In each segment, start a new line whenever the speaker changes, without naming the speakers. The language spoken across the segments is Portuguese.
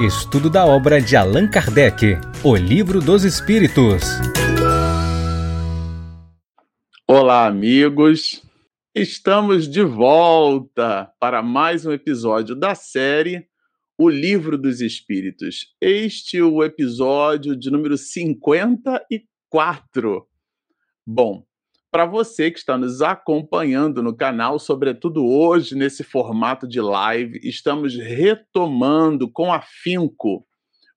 Estudo da obra de Allan Kardec, O Livro dos Espíritos.
Olá, amigos. Estamos de volta para mais um episódio da série O Livro dos Espíritos. Este é o episódio de número 54. Bom, para você que está nos acompanhando no canal, sobretudo hoje nesse formato de live, estamos retomando com afinco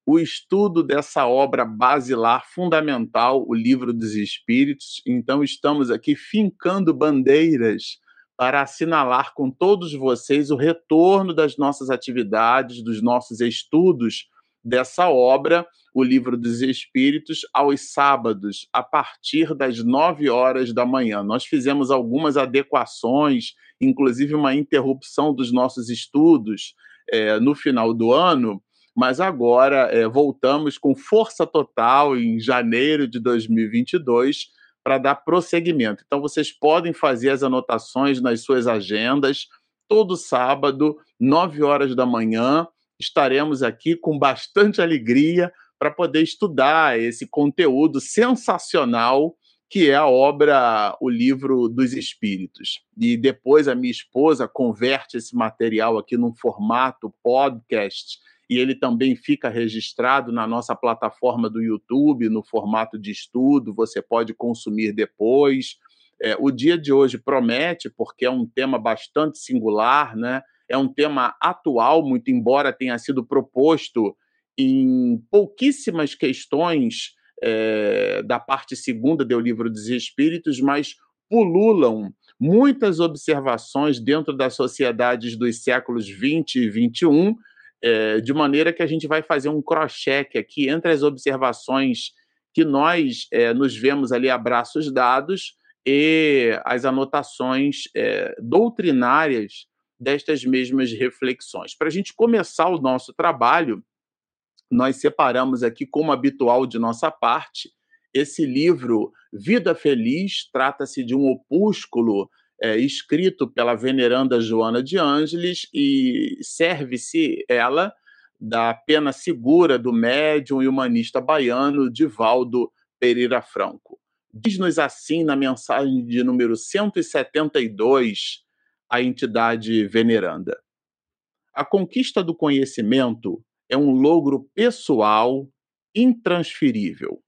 o estudo dessa obra basilar fundamental, o Livro dos Espíritos. Então, estamos aqui fincando bandeiras para assinalar com todos vocês o retorno das nossas atividades, dos nossos estudos dessa obra o Livro dos Espíritos aos sábados, a partir das 9 horas da manhã. Nós fizemos algumas adequações, inclusive uma interrupção dos nossos estudos é, no final do ano, mas agora é, voltamos com força total em janeiro de 2022 para dar prosseguimento. Então, vocês podem fazer as anotações nas suas agendas. Todo sábado, 9 horas da manhã, estaremos aqui com bastante alegria para poder estudar esse conteúdo sensacional que é a obra O Livro dos Espíritos. E depois a minha esposa converte esse material aqui num formato podcast e ele também fica registrado na nossa plataforma do YouTube, no formato de estudo, você pode consumir depois. É, o dia de hoje promete, porque é um tema bastante singular, né? é um tema atual, muito embora tenha sido proposto em pouquíssimas questões é, da parte segunda do Livro dos Espíritos, mas pululam muitas observações dentro das sociedades dos séculos 20 e 21, é, eh, de maneira que a gente vai fazer um cross-check aqui entre as observações que nós é, nos vemos ali a braços dados e as anotações doutrinárias destas mesmas reflexões. Para a gente começar o nosso trabalho, nós separamos aqui, como habitual de nossa parte, esse livro Vida Feliz trata-se de um opúsculo é, escrito pela veneranda Joana de Ângeles e serve-se ela da pena segura do médium e humanista baiano Divaldo Pereira Franco. Diz-nos assim na mensagem de número 172 a entidade veneranda. A conquista do conhecimento é um logro pessoal intransferível.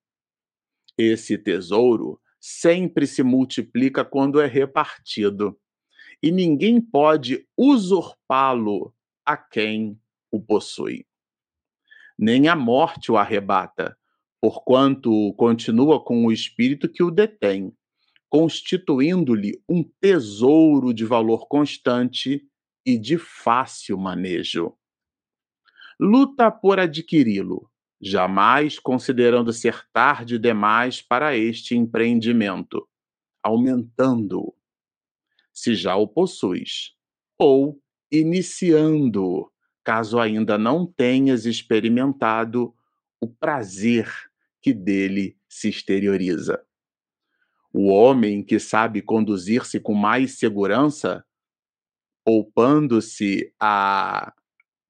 Esse tesouro sempre se multiplica quando é repartido, e ninguém pode usurpá-lo a quem o possui. Nem a morte o arrebata, porquanto continua com o espírito que o detém, constituindo-lhe um tesouro de valor constante e de fácil manejo luta por adquiri-lo, jamais considerando ser tarde demais para este empreendimento, aumentando-o, se já o possuis, ou iniciando-o, caso ainda não tenhas experimentado o prazer que dele se exterioriza. O homem que sabe conduzir-se com mais segurança, poupando-se a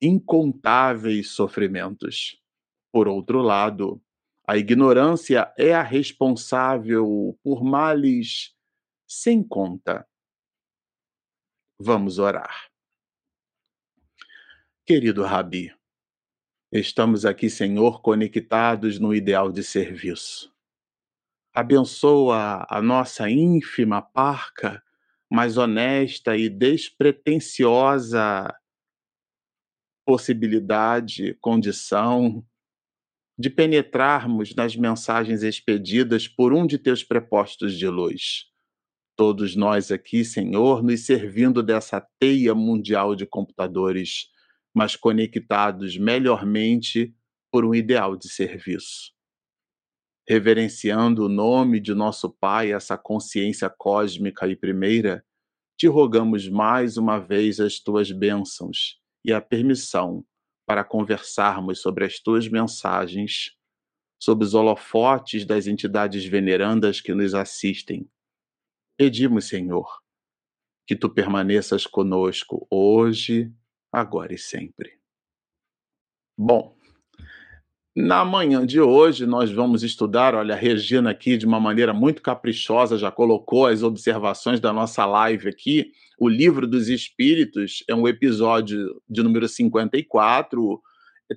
incontáveis sofrimentos. Por outro lado, a ignorância é a responsável por males sem conta. Vamos orar. Querido Rabi, estamos aqui, Senhor, conectados no ideal de serviço. Abençoa a nossa ínfima, parca, mas honesta e despretensiosa possibilidade, condição de penetrarmos nas mensagens expedidas por um de teus prepostos de luz. Todos nós aqui, Senhor, nos servindo dessa teia mundial de computadores, mas conectados melhormente por um ideal de serviço. Reverenciando o nome de nosso Pai, essa consciência cósmica e primeira, te rogamos mais uma vez as tuas bênçãos e a permissão para conversarmos sobre as tuas mensagens, sob os holofotes das entidades venerandas que nos assistem. Pedimos, Senhor, que tu permaneças conosco hoje, agora e sempre. Bom, na manhã de hoje nós vamos estudar, olha, a Regina aqui de uma maneira muito caprichosa já colocou as observações da nossa live aqui. O Livro dos Espíritos é um episódio de número 54,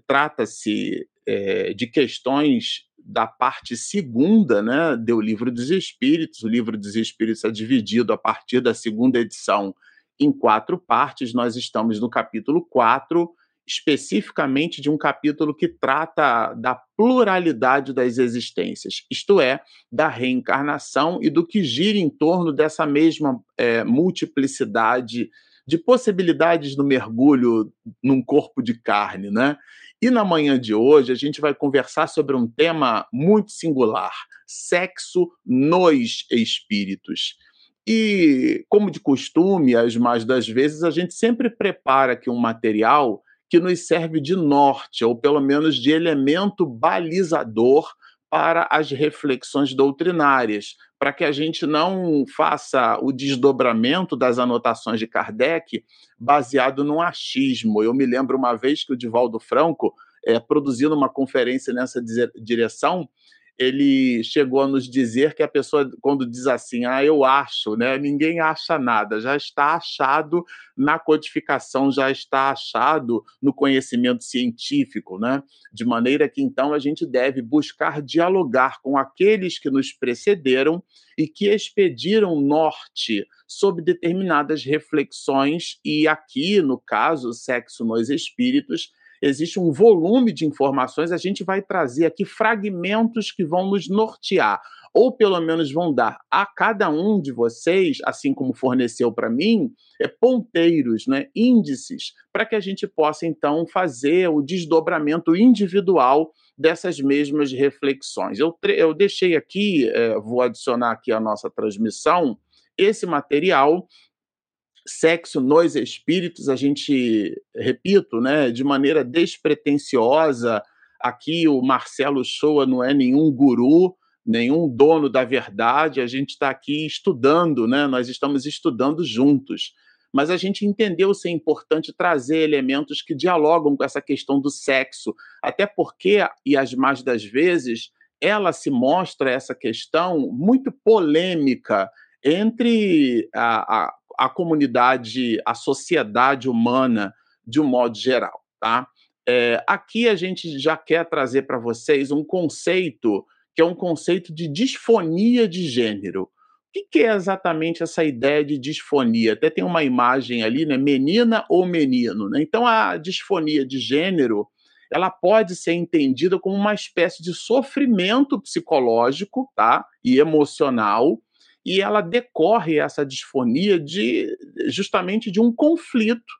trata-se é, de questões da parte segunda né, do Livro dos Espíritos. O Livro dos Espíritos é dividido a partir da segunda edição em quatro partes. Nós estamos no capítulo 4 especificamente de um capítulo que trata da pluralidade das existências, isto é, da reencarnação e do que gira em torno dessa mesma é, multiplicidade de possibilidades no mergulho num corpo de carne, né? E na manhã de hoje a gente vai conversar sobre um tema muito singular: sexo nos espíritos. E, como de costume, as mais das vezes, a gente sempre prepara aqui um material que nos serve de norte, ou pelo menos de elemento balizador para as reflexões doutrinárias, para que a gente não faça o desdobramento das anotações de Kardec baseado no achismo. Eu me lembro uma vez que o Divaldo Franco, é, produzindo uma conferência nessa direção, ele chegou a nos dizer que a pessoa, quando diz assim, ah, eu acho, né? Ninguém acha nada, já está achado na codificação, já está achado no conhecimento científico, né? De maneira que então a gente deve buscar dialogar com aqueles que nos precederam e que expediram norte sobre determinadas reflexões, e aqui, no caso, sexo nos espíritos, existe um volume de informações, a gente vai trazer aqui fragmentos que vão nos nortear, ou pelo menos vão dar a cada um de vocês, assim como forneceu para mim, é, ponteiros, né, índices, para que a gente possa então fazer o desdobramento individual dessas mesmas reflexões. Eu, eu deixei aqui, é, vou adicionar aqui a nossa transmissão, esse material sexo nos espíritos, a gente, repito, né, de maneira despretensiosa, aqui o Marcelo Shoa não é nenhum guru, nenhum dono da verdade, a gente está aqui estudando, né, nós estamos estudando juntos. Mas a gente entendeu ser importante trazer elementos que dialogam com essa questão do sexo, até porque, e as mais das vezes, ela se mostra essa questão muito polêmica entre a, a a comunidade, a sociedade humana de um modo geral, tá? É, aqui a gente já quer trazer para vocês um conceito que é um conceito de disfonia de gênero. O que, que é exatamente essa ideia de disfonia? Até tem uma imagem ali, né? Menina ou menino. Né? Então a disfonia de gênero ela pode ser entendida como uma espécie de sofrimento psicológico, tá? E emocional e ela decorre essa disfonia de justamente de um conflito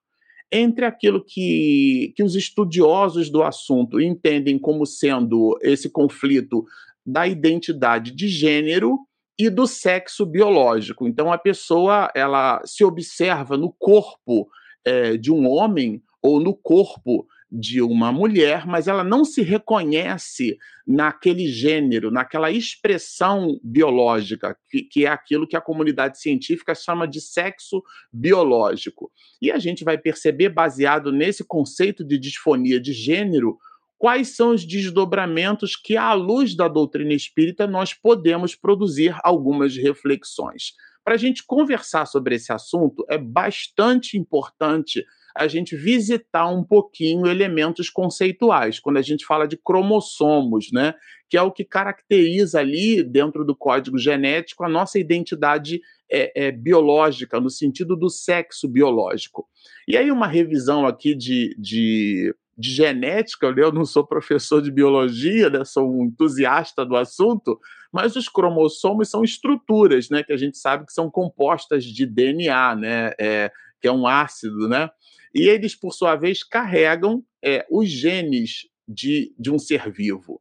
entre aquilo que, que os estudiosos do assunto entendem como sendo esse conflito da identidade de gênero e do sexo biológico. Então a pessoa ela se observa no corpo é, de um homem ou no corpo de uma mulher, mas ela não se reconhece naquele gênero, naquela expressão biológica, que, que, é aquilo que a comunidade científica chama de sexo biológico. E a gente vai perceber, baseado nesse conceito de disfonia de gênero, quais são os desdobramentos que, à luz da doutrina espírita, nós podemos produzir algumas reflexões. Para a gente conversar sobre esse assunto, é bastante importante a gente visitar um pouquinho elementos conceituais, quando a gente fala de cromossomos, né? Que é o que caracteriza ali, dentro do código genético, a nossa identidade é, é, biológica, no sentido do sexo biológico. E aí, uma revisão aqui de, de, de genética, eu não sou professor de biologia, né? sou um entusiasta do assunto, mas os cromossomos são estruturas, né? Que a gente sabe que são compostas de DNA, né? É, que é um ácido, né? E eles, por sua vez, carregam é, os genes de, de um ser vivo,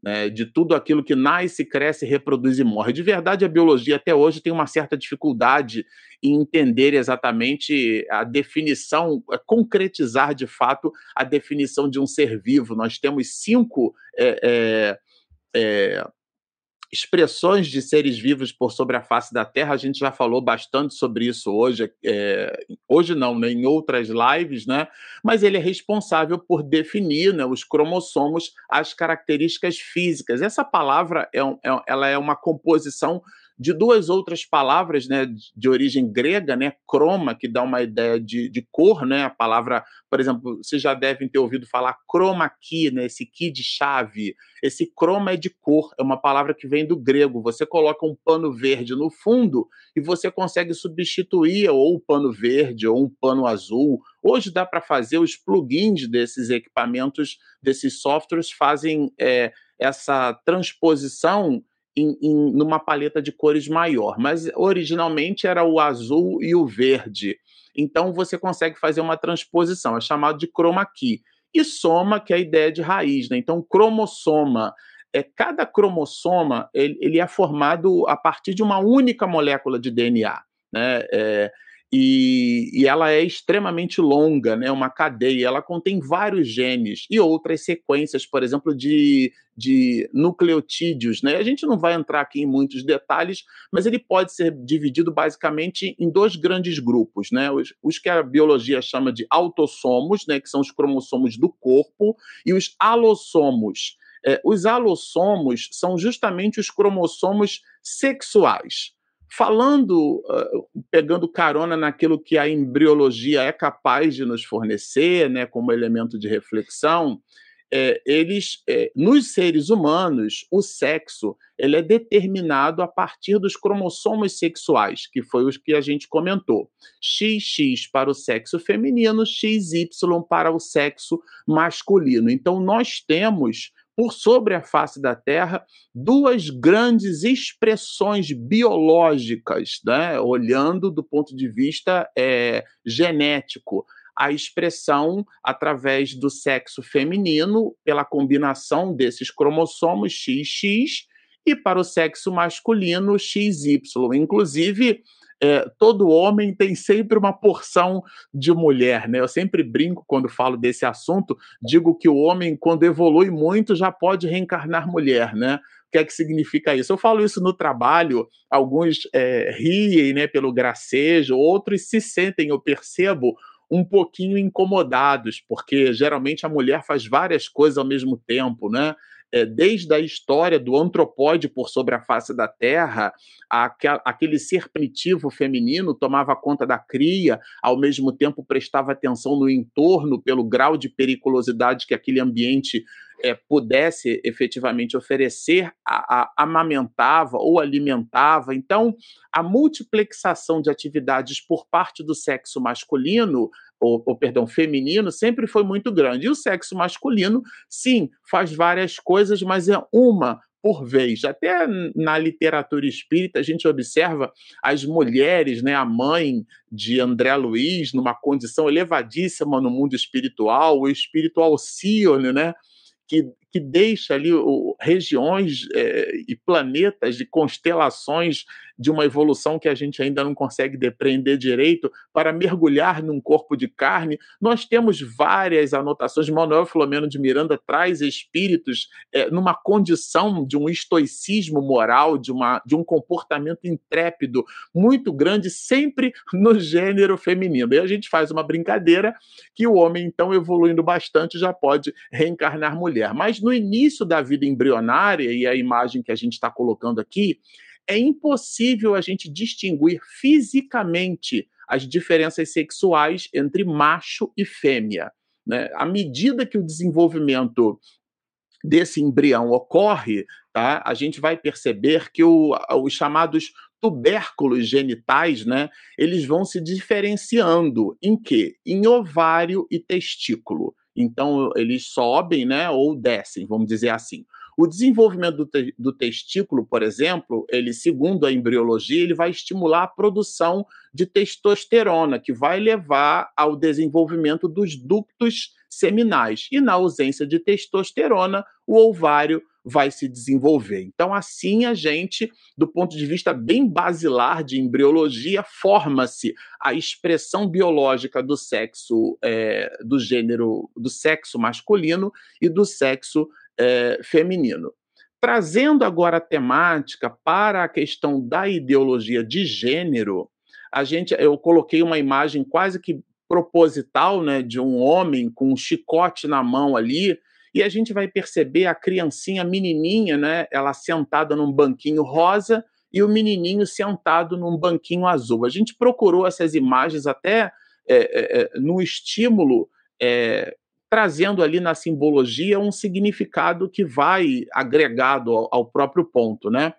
né, de tudo aquilo que nasce, cresce, reproduz e morre. De verdade, a biologia até hoje tem uma certa dificuldade em entender exatamente a definição, é, concretizar de fato a definição de um ser vivo. Nós temos cinco é, é, é expressões de seres vivos por sobre a face da Terra. A gente já falou bastante sobre isso hoje, é, hoje não, né, em outras lives, né? Mas ele é responsável por definir né, os cromossomos, as características físicas. Essa palavra é, é, ela é uma composição de duas outras palavras né, de origem grega, né, croma, que dá uma ideia de, de cor, né, a palavra, por exemplo, vocês já devem ter ouvido falar chroma key, né, esse key de chave, esse croma é de cor, é uma palavra que vem do grego, você coloca um pano verde no fundo e você consegue substituir ou o pano verde ou um pano azul, hoje dá para fazer os plugins desses equipamentos, desses softwares fazem é, essa transposição em, em, numa paleta de cores maior, mas originalmente era o azul e o verde. Então você consegue fazer uma transposição, é chamado de chroma key. E soma, que é a ideia de raiz, né? Então, cromossoma é cada cromossoma ele, ele, é formado a partir de uma única molécula de DNA. Né? É, e, e, ela é extremamente longa, né? Uma cadeia, ela contém vários genes e outras sequências, por exemplo, de, de nucleotídeos, né? A gente não vai entrar aqui em muitos detalhes, mas ele pode ser dividido basicamente em dois grandes grupos, né? Os, os que a biologia chama de autossomos, né? Que são os cromossomos do corpo, e os alossomos. É, os alossomos são justamente os cromossomos sexuais. Falando, uh, pegando carona naquilo que a embriologia é capaz de nos fornecer, né, como elemento de reflexão, é, eles, é, nos seres humanos, o sexo ele é determinado a partir dos cromossomos sexuais, que foi os que a gente comentou. XX para o sexo feminino, XY para o sexo masculino. Então, nós temos por sobre a face da Terra duas grandes expressões biológicas, né? olhando do ponto de vista é, genético. A expressão através do sexo feminino, pela combinação desses cromossomos XX, e para o sexo masculino, XY. Inclusive, é, todo homem tem sempre uma porção de mulher, né? Eu sempre brinco quando falo desse assunto, digo que o homem, quando evolui muito, já pode reencarnar mulher, né? O que é que significa isso? Eu falo isso no trabalho, alguns é, riem né, pelo gracejo, outros se sentem, eu percebo, um pouquinho incomodados, porque geralmente a mulher faz várias coisas ao mesmo tempo, né? É, desde a história do antropóide por sobre a face da Terra, aquele ser primitivo feminino tomava conta da cria, ao mesmo tempo prestava atenção no entorno pelo grau de periculosidade que aquele ambiente é, pudesse efetivamente oferecer, a, a, amamentava ou alimentava. Então, a multiplexação de atividades por parte do sexo masculino ou, ou, perdão, feminino sempre foi muito grande. E o sexo masculino, sim, faz várias coisas, mas é uma por vez. Até na literatura espírita a gente observa as mulheres, né, a mãe de André Luiz, numa condição elevadíssima no mundo espiritual, o espírito Alcione, né, que, que deixa ali o, regiões é, e planetas de constelações de uma evolução que a gente ainda não consegue depreender direito para mergulhar num corpo de carne. Nós temos várias anotações. Manuel Filomeno de Miranda traz espíritos é, numa condição de um estoicismo moral, de, uma, de um comportamento intrépido muito grande, sempre no gênero feminino. E a gente faz uma brincadeira que o homem, então, evoluindo bastante, já pode reencarnar mulher. Mas no início da vida embrionária, e a imagem que a gente está colocando aqui, é impossível a gente distinguir fisicamente as diferenças sexuais entre macho e fêmea. Né? À medida que o desenvolvimento desse embrião ocorre, tá? a gente vai perceber que o, os chamados tubérculos genitais, né, eles vão se diferenciando em quê? Em ovário e testículo. Então, eles sobem né, ou descem, vamos dizer assim. O desenvolvimento do, te do, testículo, por exemplo, ele, segundo a embriologia, ele vai estimular a produção de testosterona, que vai levar ao desenvolvimento dos ductos seminais. E na ausência de testosterona, o ovário vai se desenvolver. Então, assim, a gente, do ponto de vista bem basilar de embriologia, forma-se a expressão biológica do sexo, é, do gênero, do sexo masculino e do sexo é, feminino. Trazendo agora a temática para a questão da ideologia de gênero, a gente, eu coloquei uma imagem quase que proposital, né, de um homem com um chicote na mão ali, e a gente vai perceber a criancinha menininha, né, ela sentada num banquinho rosa e o menininho sentado num banquinho azul. A gente procurou essas imagens até é, é, no estímulo, é, trazendo ali na simbologia um significado que vai agregado ao, ao próprio ponto, né?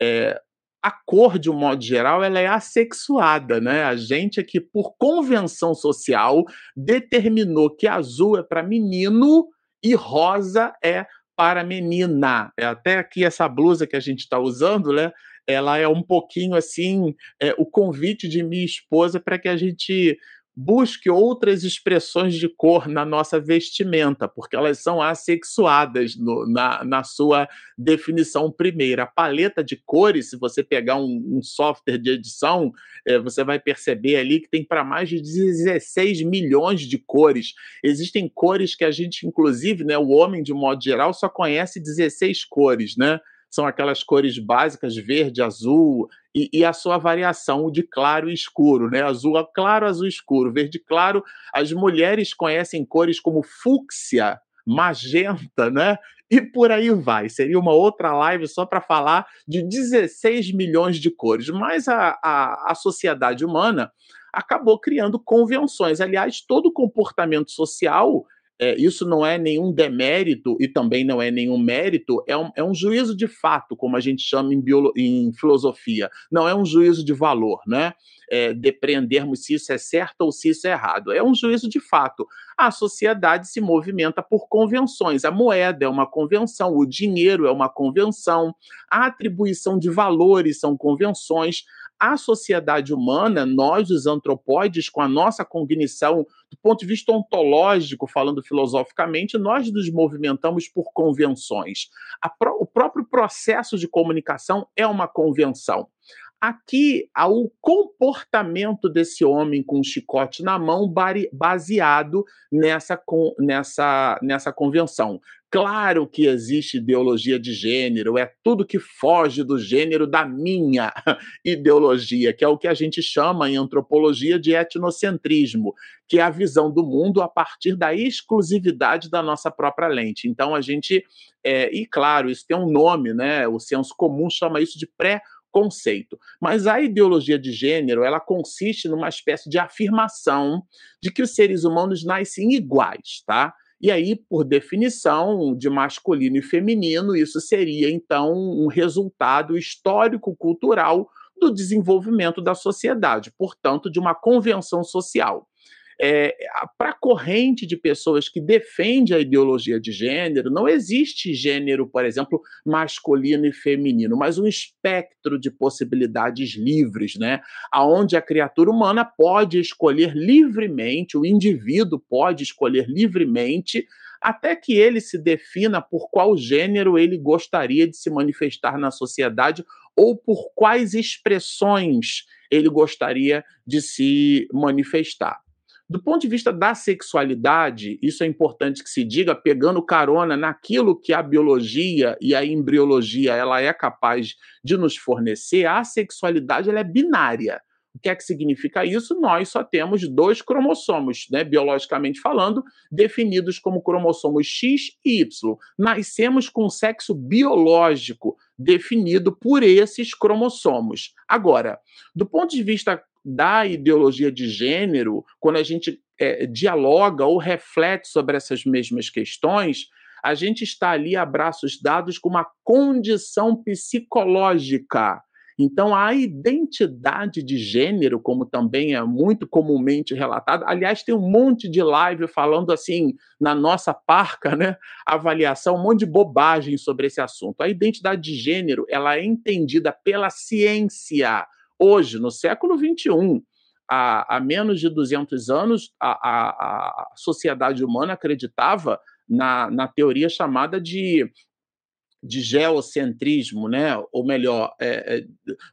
É, a cor, de um modo geral, ela é assexuada, né? A gente aqui, por convenção social, determinou que azul é para menino e rosa é para menina. É até aqui essa blusa que a gente está usando, né? Ela é um pouquinho assim, é, o convite de minha esposa para que a gente busque outras expressões de cor na nossa vestimenta, porque elas são assexuadas no, na, na sua definição primeira. A paleta de cores, se você pegar um, um software de edição, é, você vai perceber ali que tem para mais de 16 milhões de cores. Existem cores que a gente, inclusive, né, o homem, de modo geral, só conhece 16 cores, né? São aquelas cores básicas, verde, azul, e, e, a sua variação de claro e escuro, né? Azul claro, azul escuro, verde claro. As mulheres conhecem cores como fúcsia, magenta, né? E por aí vai. Seria uma outra live só para falar de 16 milhões de cores. Mas a, a, a sociedade humana acabou criando convenções. Aliás, todo comportamento social é, isso não é nenhum demérito e também não é nenhum mérito, é um, é um juízo de fato, como a gente chama em, biolo, em filosofia. Não é um juízo de valor, né? É, depreendermos se isso é certo ou se isso é errado. É um juízo de fato. A sociedade se movimenta por convenções. A moeda é uma convenção, o dinheiro é uma convenção, a atribuição de valores são convenções a sociedade humana, nós, os antropóides, com a nossa cognição, do ponto de vista ontológico, falando filosoficamente, nós nos movimentamos por convenções. Pro, o próprio processo de comunicação é uma convenção. Aqui o comportamento desse homem com um chicote na mão baseado nessa, nessa, nessa convenção. Claro que existe ideologia de gênero, é tudo que foge do gênero da minha ideologia, que é o que a gente chama em antropologia de etnocentrismo, que é a visão do mundo a partir da exclusividade da nossa própria lente. Então a gente, é, e claro, isso tem um nome, né? O senso comum chama isso de pré conceito. Mas a ideologia de gênero, ela consiste numa espécie de afirmação de que os seres humanos nascem iguais, tá? E aí, por definição de masculino e feminino, isso seria então um resultado histórico-cultural do desenvolvimento da sociedade, portanto, de uma convenção social é, para a corrente de pessoas que defende a ideologia de gênero, não existe gênero, por exemplo, masculino e feminino, mas um espectro de possibilidades livres, né? Aonde a criatura humana pode escolher livremente, o indivíduo pode escolher livremente até que ele se defina por qual gênero ele gostaria de se manifestar na sociedade ou por quais expressões ele gostaria de se manifestar. Do ponto de vista da sexualidade, isso é importante que se diga, pegando carona naquilo que a biologia e a embriologia ela é capaz de nos fornecer, a sexualidade ela é binária. O que é que significa isso? Nós só temos dois cromossomos, né, biologicamente falando, definidos como cromossomos X e Y. Nascemos com sexo biológico definido por esses cromossomos. Agora, do ponto de vista da ideologia de gênero, quando a gente é, dialoga ou reflete sobre essas mesmas questões, a gente está ali a braços dados com uma condição psicológica. Então, a identidade de gênero, como também é muito comumente relatada, aliás, tem um monte de live falando assim, na nossa parca, né, avaliação, um monte de bobagem sobre esse assunto. A identidade de gênero, ela é entendida pela ciência, Hoje, no século XXI, há, há menos de 200 anos, a, a, a sociedade humana acreditava na, na teoria chamada de de geocentrismo, né? ou melhor, é, é,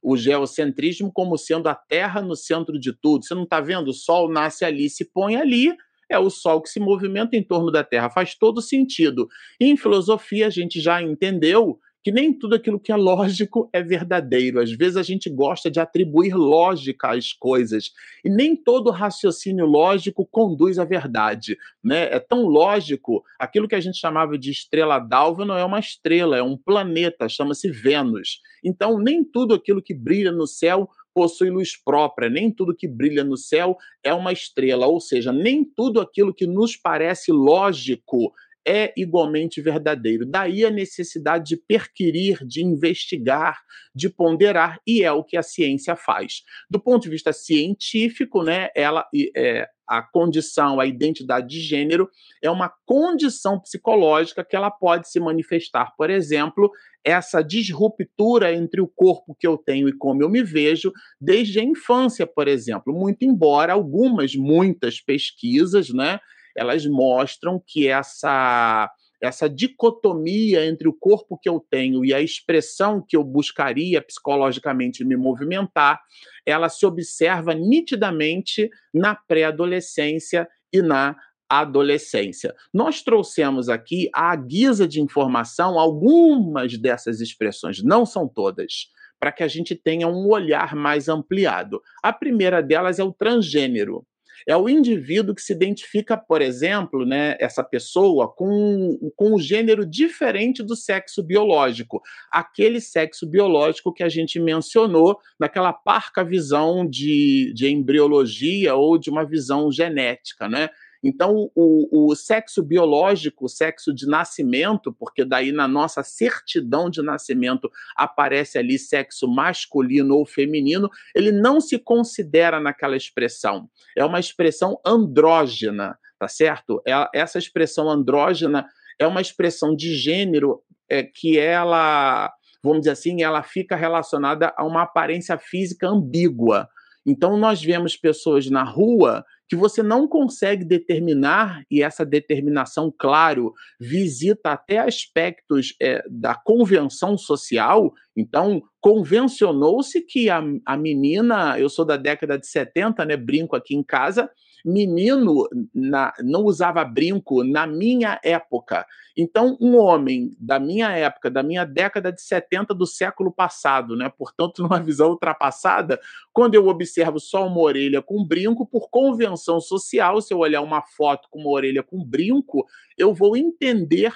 o geocentrismo como sendo a Terra no centro de tudo. Você não está vendo? O Sol nasce ali, se põe ali, é o Sol que se movimenta em torno da Terra. Faz todo sentido. Em filosofia, a gente já entendeu que nem tudo aquilo que é lógico é verdadeiro. Às vezes a gente gosta de atribuir lógica às coisas, e nem todo raciocínio lógico conduz à verdade. Né? É tão lógico, aquilo que a gente chamava de estrela d'alva não é uma estrela, é um planeta, chama-se Vênus. Então, nem tudo aquilo que brilha no céu possui luz própria, nem tudo que brilha no céu é uma estrela, ou seja, nem tudo aquilo que nos parece lógico é igualmente verdadeiro. Daí a necessidade de perquirir, de investigar, de ponderar, e é o que a ciência faz. Do ponto de vista científico, né, ela é, a condição, a identidade de gênero é uma condição psicológica que ela pode se manifestar, por exemplo, essa disruptura entre o corpo que eu tenho e como eu me vejo desde a infância, por exemplo. Muito embora algumas, muitas pesquisas, né, elas mostram que essa essa dicotomia entre o corpo que eu tenho e a expressão que eu buscaria psicologicamente me movimentar, ela se observa nitidamente na pré-adolescência e na adolescência. Nós trouxemos aqui, à guisa de informação, algumas dessas expressões, não são todas, para que a gente tenha um olhar mais ampliado. A primeira delas é o transgênero é o indivíduo que se identifica, por exemplo, né, essa pessoa com, com um gênero diferente do sexo biológico, aquele sexo biológico que a gente mencionou naquela parca visão de, de embriologia ou de uma visão genética, né? Então, o, o, sexo biológico, o sexo de nascimento, porque daí na nossa certidão de nascimento aparece ali sexo masculino ou feminino, ele não se considera naquela expressão. É uma expressão andrógena, tá certo? É, essa expressão andrógena é uma expressão de gênero é, que ela, vamos dizer assim, ela fica relacionada a uma aparência física ambígua. Então, nós vemos pessoas na rua que você não consegue determinar, e essa determinação, claro, visita até aspectos é, da convenção social. Então, convencionou-se que a, a menina, eu sou da década de 70, né, brinco aqui em casa, menino na, não usava brinco na minha época. Então, um homem da minha época, da minha década de 70 do século passado, né? portanto, numa visão ultrapassada, quando eu observo só uma orelha com brinco, por convenção social, se eu olhar uma foto com uma orelha com brinco, eu vou entender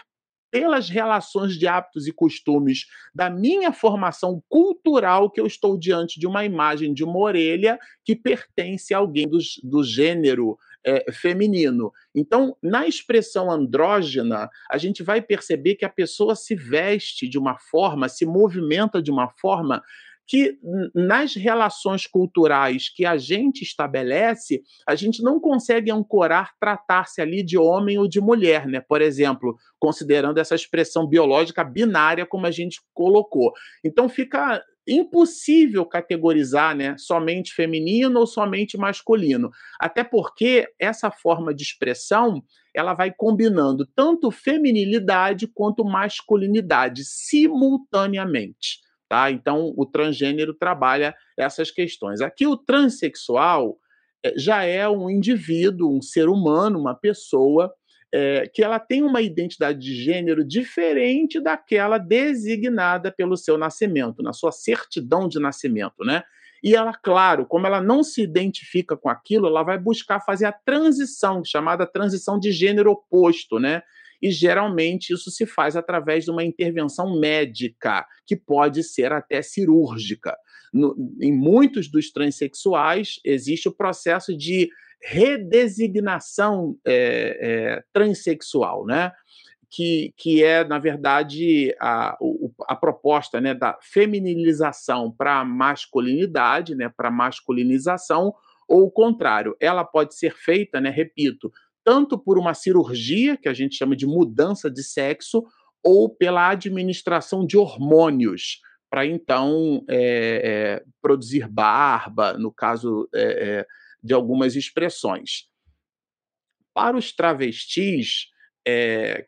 pelas relações de hábitos e costumes da minha formação cultural que eu estou diante de uma imagem de uma orelha que pertence a alguém do, do gênero é, feminino. Então, na expressão andrógena, a gente vai perceber que a pessoa se veste de uma forma, se movimenta de uma forma que nas relações culturais que a gente estabelece, a gente não consegue ancorar tratar-se ali de homem ou de mulher, né? Por exemplo, considerando essa expressão biológica binária como a gente colocou. Então fica impossível categorizar, né, somente feminino ou somente masculino. Até porque essa forma de expressão, ela vai combinando tanto feminilidade quanto masculinidade simultaneamente. Tá? Então, o transgênero trabalha essas questões. Aqui, o transexual eh, já é um indivíduo, um ser humano, uma pessoa é, que ela tem uma identidade de gênero diferente daquela designada pelo seu nascimento, na sua certidão de nascimento, né? E ela, claro, como ela não se identifica com aquilo, ela vai buscar fazer a transição, chamada transição de gênero oposto, né? E geralmente isso se faz através de uma intervenção médica, que pode ser até cirúrgica. No, em muitos dos transexuais existe o processo de redesignação é, é, transexual, né? Que, que é, na verdade, a, a proposta né, da feminilização para masculinidade, né, para masculinização, ou o contrário, ela pode ser feita, né, repito, tanto por uma cirurgia, que a gente chama de mudança de sexo, ou pela administração de hormônios, para então é, é, produzir barba, no caso é, de algumas expressões. Para os travestis,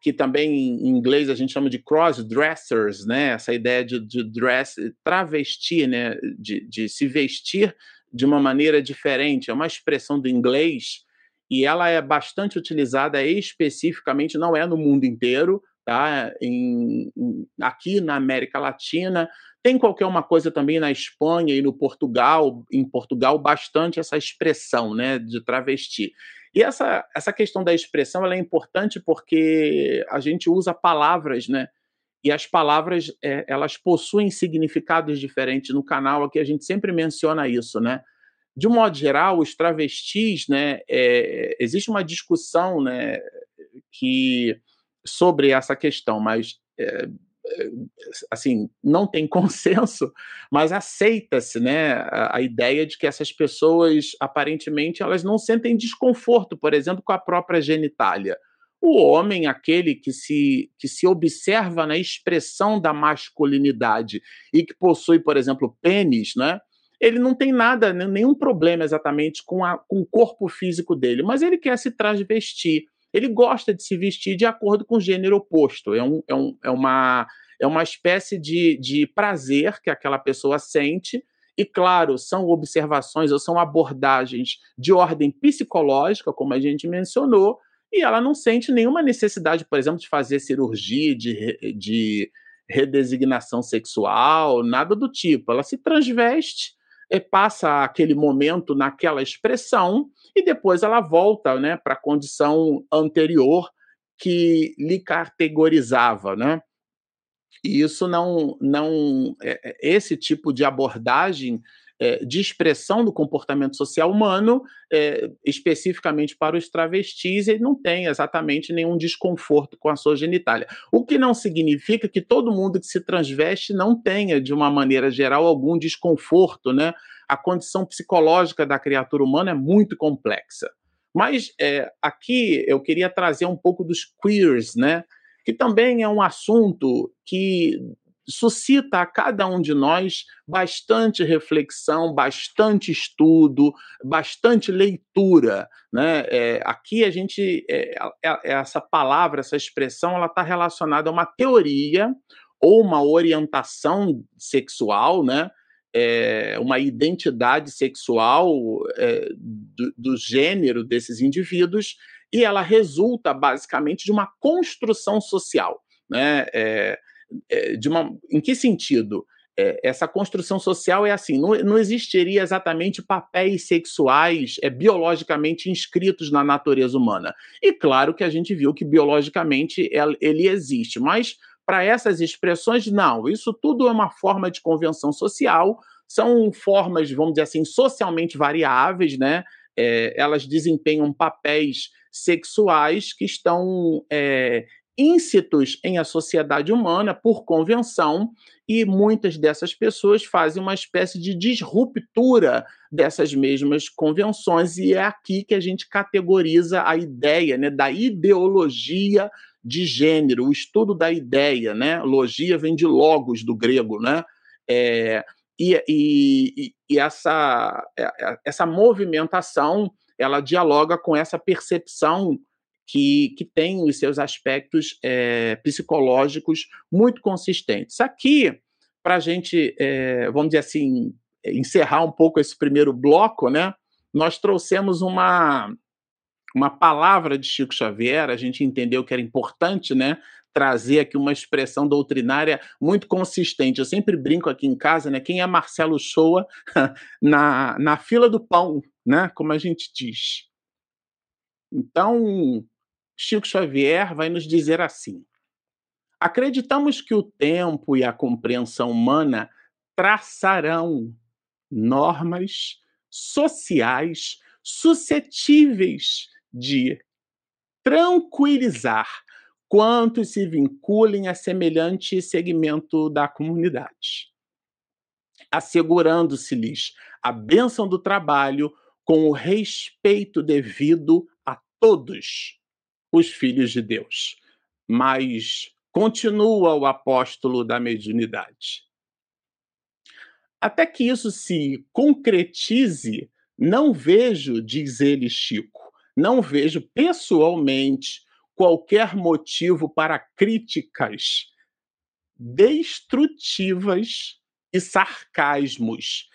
que também em inglês a gente chama de cross-dressers, né? essa ideia de, de dress, travestir, né? de, de se vestir de uma maneira diferente, é uma expressão do inglês e ela é bastante utilizada especificamente, não é no mundo inteiro, tá? Em, em, aqui na América Latina, tem qualquer uma coisa também na Espanha e no Portugal, em Portugal, bastante essa expressão, né, de travesti. E essa, essa questão da expressão ela é importante porque a gente usa palavras, né? E as palavras é, elas possuem significados diferentes no canal. Aqui a gente sempre menciona isso, né? De um modo geral, os travestis, né? É, existe uma discussão, né? Que sobre essa questão, mas é, assim, não tem consenso, mas aceita-se, né, a, a, ideia de que essas pessoas aparentemente elas não sentem desconforto, por exemplo, com a própria genitália. O homem, aquele que se, que se observa na expressão da masculinidade e que possui, por exemplo, pênis, né? Ele não tem nada, nenhum problema exatamente com, a, com o corpo físico dele, mas ele quer se transvestir ele gosta de se vestir de acordo com o gênero oposto. É, um, é, um, é, uma, é uma espécie de, de prazer que aquela pessoa sente. E, claro, são observações ou são abordagens de ordem psicológica, como a gente mencionou, e ela não sente nenhuma necessidade, por exemplo, de fazer cirurgia, de, de redesignação sexual, nada do tipo. Ela se transveste passa aquele momento naquela expressão e depois ela volta né, para a condição anterior que lhe categorizava, né? E isso não, não, é, esse tipo de abordagem é, de expressão do comportamento social humano, é, especificamente para os travestis, ele não tem exatamente nenhum desconforto com a sua genitália. O que não significa que todo mundo que se transveste não tenha, de uma maneira geral, algum desconforto, né? A condição psicológica da criatura humana é muito complexa. Mas é, aqui eu queria trazer um pouco dos queers, né? Que também é um assunto que suscita a cada um de nós bastante reflexão, bastante estudo, bastante leitura. Né? É, aqui a gente, é, é, essa palavra, essa expressão, ela está relacionada a uma teoria ou uma orientação sexual, né? É, uma identidade sexual é, do, do gênero desses indivíduos e ela resulta basicamente de uma construção social. Né? É, é, de uma, em que sentido? É, essa construção social é assim: não, não existiria exatamente papéis sexuais é, biologicamente inscritos na natureza humana. E claro que a gente viu que biologicamente ele existe, mas para essas expressões, não. Isso tudo é uma forma de convenção social, são formas, vamos dizer assim, socialmente variáveis, né? É, elas desempenham papéis sexuais que estão é, íncitos em a sociedade humana por convenção, e muitas dessas pessoas fazem uma espécie de disruptura dessas mesmas convenções, e é aqui que a gente categoriza a ideia né, da ideologia de gênero, o estudo da ideia, né? Logia vem de logos do grego, né? É, e, e, e essa, é, é, essa movimentação ela dialoga com essa percepção que, que tem os seus aspectos é, psicológicos muito consistentes. Aqui, para a gente, é, vamos dizer assim, encerrar um pouco esse primeiro bloco, né, nós trouxemos uma, uma palavra de Chico Xavier, a gente entendeu que era importante, né, trazer aqui uma expressão doutrinária muito consistente. Eu sempre brinco aqui em casa, né, quem é Marcelo Shoa na, na fila do pão, né, como a gente diz. Então, Chico Xavier vai nos dizer assim: acreditamos que o tempo e a compreensão humana traçarão normas sociais suscetíveis de tranquilizar quantos se vinculem a semelhante segmento da comunidade, assegurando-se-lhes a bênção do trabalho com o respeito devido a todos os filhos de Deus. Mas continua o apóstolo da mediunidade. Até que isso se concretize, não vejo, diz ele Chico, não vejo pessoalmente qualquer motivo para críticas destrutivas e sarcasmos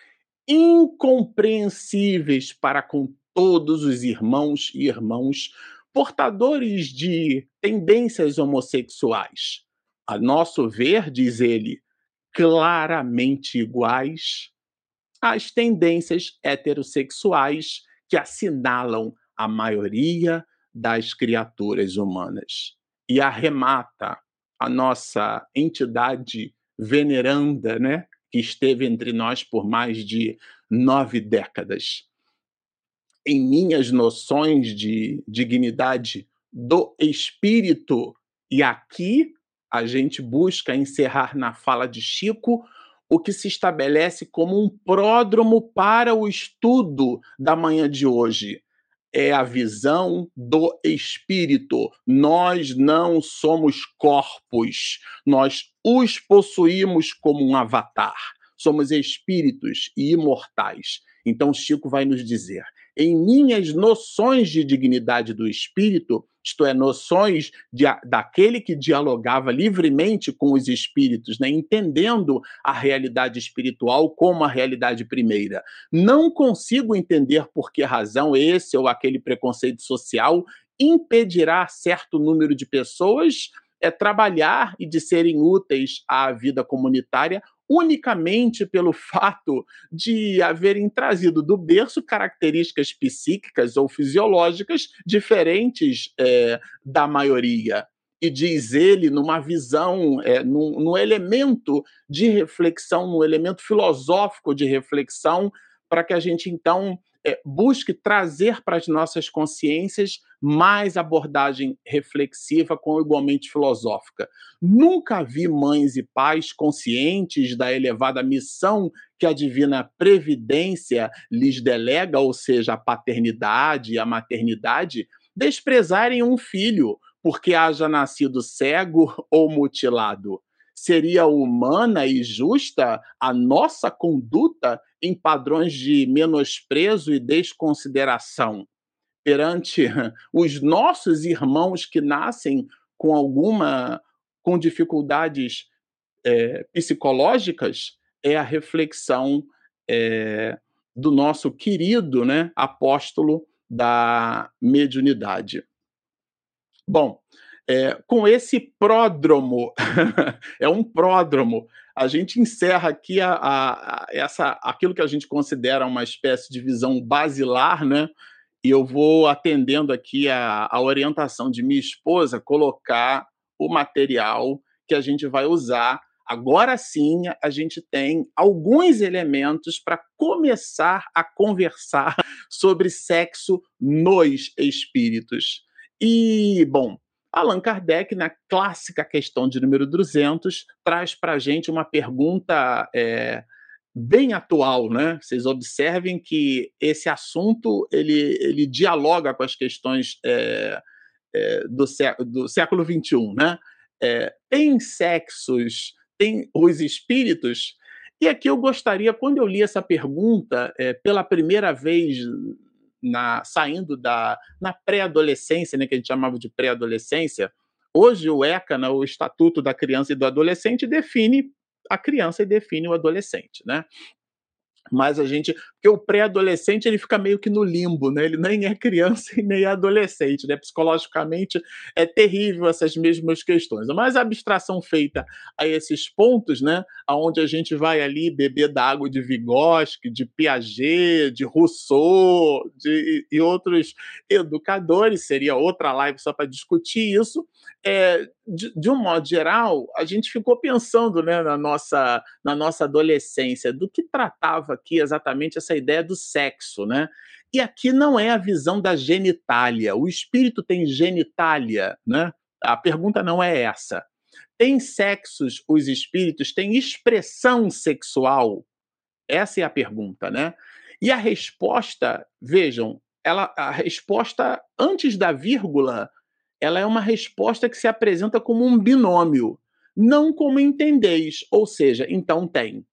incompreensíveis para com todos os irmãos e irmãos portadores de tendências homossexuais. A nosso ver, diz ele, claramente iguais às tendências heterossexuais que assinalam a maioria das criaturas humanas. E arremata a nossa entidade veneranda, né, que esteve entre nós por mais de nove décadas. Em minhas noções de dignidade do espírito, e aqui a gente busca encerrar na fala de Chico o que se estabelece como um pródromo para o estudo da manhã de hoje. É a visão do espírito. Nós não somos corpos, nós os possuímos como um avatar. Somos espíritos e imortais. Então, Chico vai nos dizer: em minhas noções de dignidade do espírito, isto é, noções de, daquele que dialogava livremente com os espíritos, né, entendendo a realidade espiritual como a realidade primeira. Não consigo entender por que razão esse ou aquele preconceito social impedirá certo número de pessoas é trabalhar e de serem úteis à vida comunitária unicamente pelo fato de haverem trazido do berço características psíquicas ou fisiológicas diferentes é, da maioria. E diz ele, numa visão, é, num, num elemento de reflexão, num elemento filosófico de reflexão, para que a gente então é, busque trazer para as nossas consciências mais abordagem reflexiva com igualmente filosófica. Nunca vi mães e pais conscientes da elevada missão que a divina previdência lhes delega, ou seja, a paternidade e a maternidade, desprezarem um filho porque haja nascido cego ou mutilado. Seria humana e justa a nossa conduta em padrões de menosprezo e desconsideração perante os nossos irmãos que nascem com alguma com dificuldades é, psicológicas é a reflexão é, do nosso querido né, apóstolo da mediunidade. Bom, é, com esse pródromo, é um pródromo, a gente encerra aqui a, a, a, essa, aquilo que a gente considera uma espécie de visão basilar, né? E eu vou atendendo aqui a, a orientação de minha esposa, colocar o material que a gente vai usar. Agora sim, a gente tem alguns elementos para começar a conversar sobre sexo nos espíritos. E, bom, Allan Kardec, na clássica questão de número 200, traz para a gente uma pergunta é, bem atual, né? Vocês observem que esse assunto ele, ele dialoga com as questões é, é, do, sé do século XXI, né? Tem sexos, tem os espíritos. E aqui eu gostaria, quando eu li essa pergunta pela primeira vez na, saindo da na pré-adolescência, né, que a gente chamava de pré-adolescência, hoje o ECA, né, o Estatuto da Criança e do Adolescente, define a criança e define o adolescente, né? Mas a gente, porque o pré-adolescente ele fica meio que no limbo, né? Ele nem é criança e nem é adolescente, né? Psicologicamente é terrível essas mesmas questões. Mas a abstração feita a esses pontos, né? Aonde a gente vai ali beber da água de Vygotsky, de Piaget, de Rousseau, de, e outros educadores, seria outra live só para discutir isso. É, de, de, um modo geral, a gente ficou pensando né, na, nossa, na nossa adolescência do que tratava aqui exatamente essa ideia do sexo, né? E aqui não é a visão da genitália. O espírito tem genitália, né? A pergunta não é essa. Tem sexos os espíritos? Tem expressão sexual? Essa é a pergunta, né? E a resposta, vejam, ela, a resposta antes da vírgula ela é uma resposta que se apresenta como um binômio, não como entendeis, ou seja, então tem.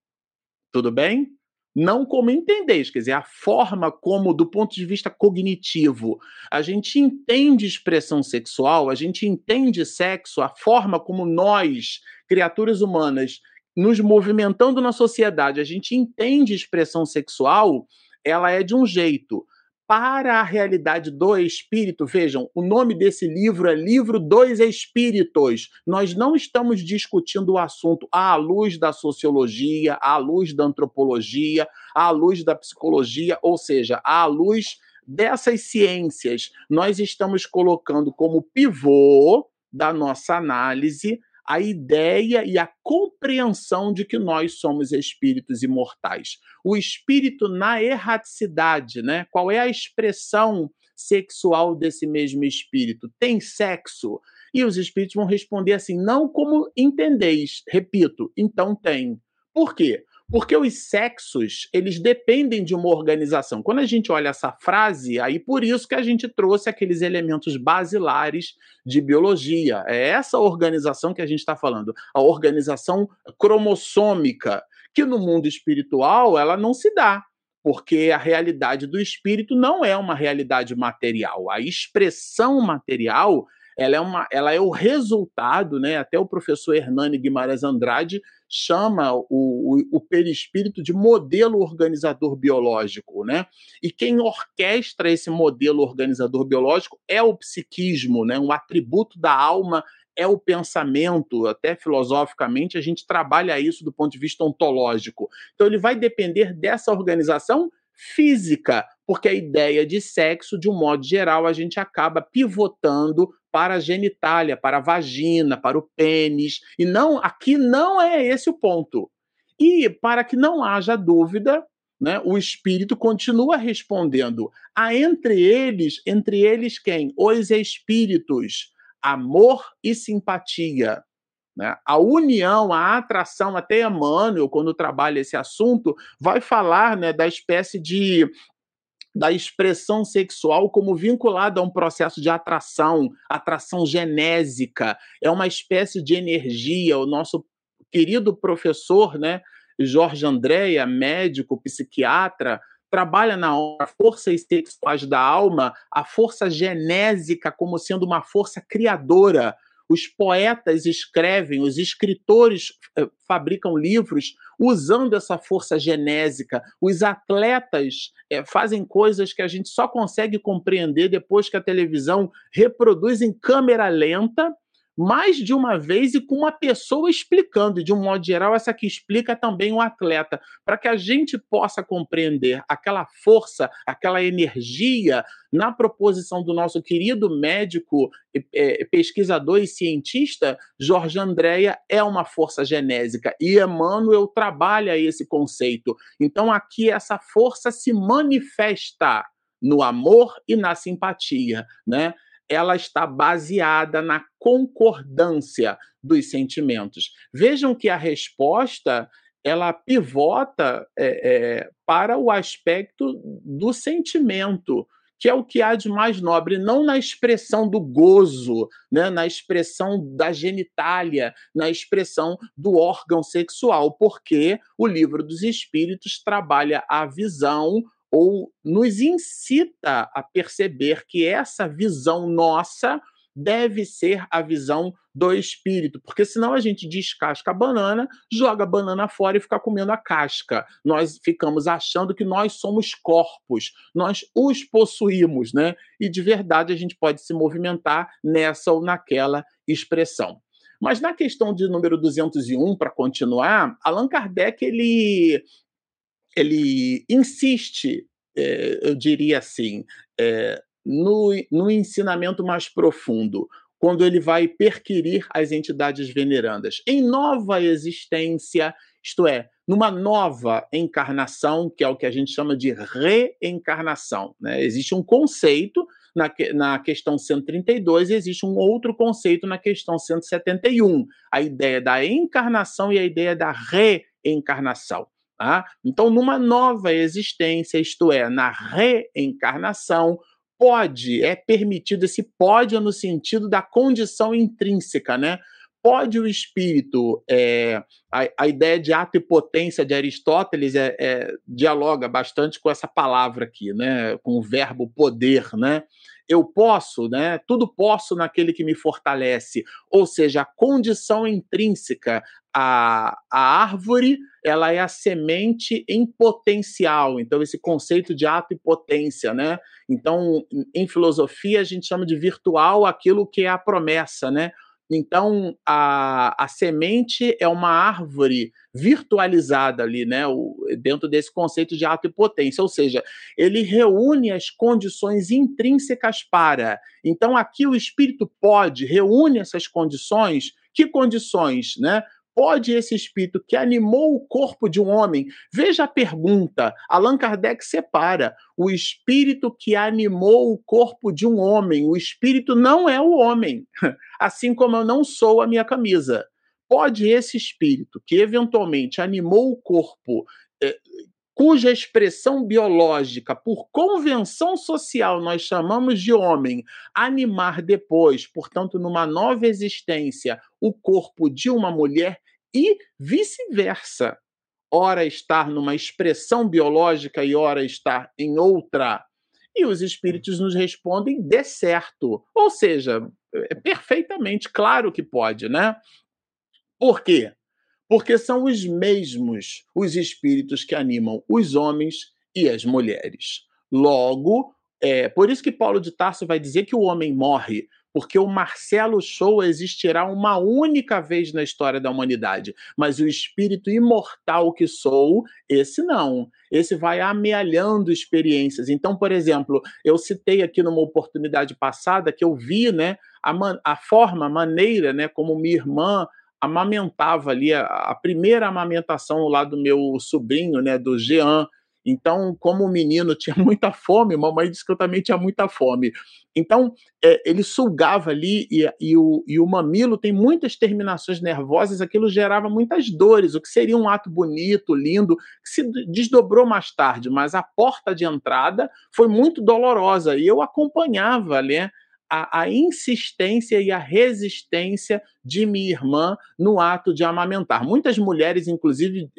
Tudo bem? Não como entendeis, quer dizer, a forma como, do ponto de vista cognitivo, a gente entende expressão sexual, a gente entende sexo, a forma como nós, criaturas humanas, nos movimentando na sociedade, a gente entende expressão sexual, ela é de um jeito para a realidade do espírito. Vejam, o nome desse livro é Livro dos Espíritos. Nós não estamos discutindo o assunto à luz da sociologia, à luz da antropologia, à luz da psicologia, ou seja, à luz dessas ciências. Nós estamos colocando como pivô da nossa análise a ideia e a compreensão de que nós somos espíritos imortais. O espírito na erraticidade, né? Qual é a expressão sexual desse mesmo espírito? Tem sexo? E os espíritos vão responder assim: não como entendeis. Repito, então tem. Por quê? Porque os sexos, eles dependem de uma organização. Quando a gente olha essa frase, aí por isso que a gente trouxe aqueles elementos basilares de biologia. É essa organização que a gente está falando, a organização cromossômica, que no mundo espiritual ela não se dá porque a realidade do espírito não é uma realidade material. A expressão material ela é, uma, ela é o resultado, né? Até o professor Hernani Guimarães Andrade chama o, o, o, perispírito de modelo organizador biológico, né? E quem orquestra esse modelo organizador biológico é o psiquismo, né? Um atributo da alma é o pensamento, até filosoficamente a gente trabalha isso do ponto de vista ontológico. Então ele vai depender dessa organização física, porque a ideia de sexo, de um modo geral, a gente acaba pivotando para a genitália, para a vagina, para o pênis. E não, aqui não é esse o ponto. E para que não haja dúvida, né, o espírito continua respondendo a entre eles, entre eles quem? Os espíritos, amor e simpatia. Né? A união, a atração, até Emmanuel, quando trabalha esse assunto, vai falar né, da espécie de da expressão sexual como vinculada a um processo de atração, atração genésica, é uma espécie de energia. O nosso querido professor, né, Jorge Andréia, médico, psiquiatra, trabalha na forças sexuais da alma, a força genésica como sendo uma força criadora, os poetas escrevem, os escritores eh, fabricam livros usando essa força genésica. Os atletas é, fazem coisas que a gente só consegue compreender depois que a televisão reproduz em câmera lenta mais de uma vez e com uma pessoa explicando, e de um modo geral, essa que explica também o atleta, para que a gente possa compreender aquela força, aquela energia na proposição do nosso querido médico, é, pesquisador e cientista, Jorge Andréia, é uma força genésica e Emmanuel trabalha esse conceito. Então, aqui essa força se manifesta no amor e na simpatia, né? Ela está baseada na concordância dos sentimentos. Vejam que a resposta ela pivota é, é, para o aspecto do sentimento, que é o que há de mais nobre, não na expressão do gozo, né, na expressão da genitália, na expressão do órgão sexual, porque o livro dos Espíritos trabalha a visão ou nos incita a perceber que essa visão nossa deve ser a visão do espírito, porque senão a gente descasca a banana, joga a banana fora e fica comendo a casca. Nós ficamos achando que nós somos corpos, nós os possuímos, né? E de verdade a gente pode se movimentar nessa ou naquela expressão. Mas na questão de número 201, para continuar, Allan Kardec ele ele insiste, é, eu diria assim, é, no, no ensinamento mais profundo, quando ele vai perquirir as entidades venerandas em nova existência, isto é, numa nova encarnação, que é o que a gente chama de reencarnação. Né? Existe um conceito na, na questão 132 e existe um outro conceito na questão 171, a ideia da encarnação e a ideia da reencarnação. Tá? Então, numa nova existência, isto é, na reencarnação, pode, é permitido, esse pode é no sentido da condição intrínseca, né? Pode o espírito, é, a, a, ideia de ato e potência de Aristóteles é, é, dialoga bastante com essa palavra aqui, né? com o verbo poder, né? Eu posso, né? Tudo posso naquele que me fortalece. Ou seja, a condição intrínseca, a, a árvore, ela é a semente em potencial. Então, esse conceito de ato e potência, né? Então, em filosofia, a gente chama de virtual aquilo que é a promessa, né? Então, a, a semente é uma árvore virtualizada ali, né, o, dentro desse conceito de ato e potência, ou seja, ele reúne as condições intrínsecas para. Então, aqui o espírito pode, reúne essas condições. Que condições, né? Pode esse espírito que animou o corpo de um homem? Veja a pergunta. Allan Kardec separa o espírito que animou o corpo de um homem. O espírito não é o homem, assim como eu não sou a minha camisa. Pode esse espírito que eventualmente animou o corpo eh, cuja expressão biológica, por convenção social, nós chamamos de homem, animar depois, portanto, numa nova existência, o corpo de uma mulher e vice-versa. Ora estar numa expressão biológica e ora estar em outra. E os espíritos nos respondem de certo. Ou seja, é perfeitamente claro que pode, né? Por quê? Porque são os mesmos os espíritos que animam os homens e as mulheres. Logo, é por isso que Paulo de Tarso vai dizer que o homem morre, porque o Marcelo Show existirá uma única vez na história da humanidade, mas o espírito imortal que sou, esse não. Esse vai amealhando experiências. Então, por exemplo, eu citei aqui numa oportunidade passada que eu vi, né, a, a forma, a maneira, né, como minha irmã amamentava ali a, a primeira amamentação lá do meu sobrinho, né, do Jean. Então, como o menino tinha muita fome, mamãe disse que eu também tinha muita fome. Então, é, ele sugava ali e, e, o, e o mamilo tem muitas terminações nervosas, aquilo gerava muitas dores, o que seria um ato bonito, lindo, que se desdobrou mais tarde, mas a porta de entrada foi muito dolorosa e eu acompanhava, né? A, a, insistência e a resistência de minha irmã no ato de amamentar. Muitas mulheres, inclusive,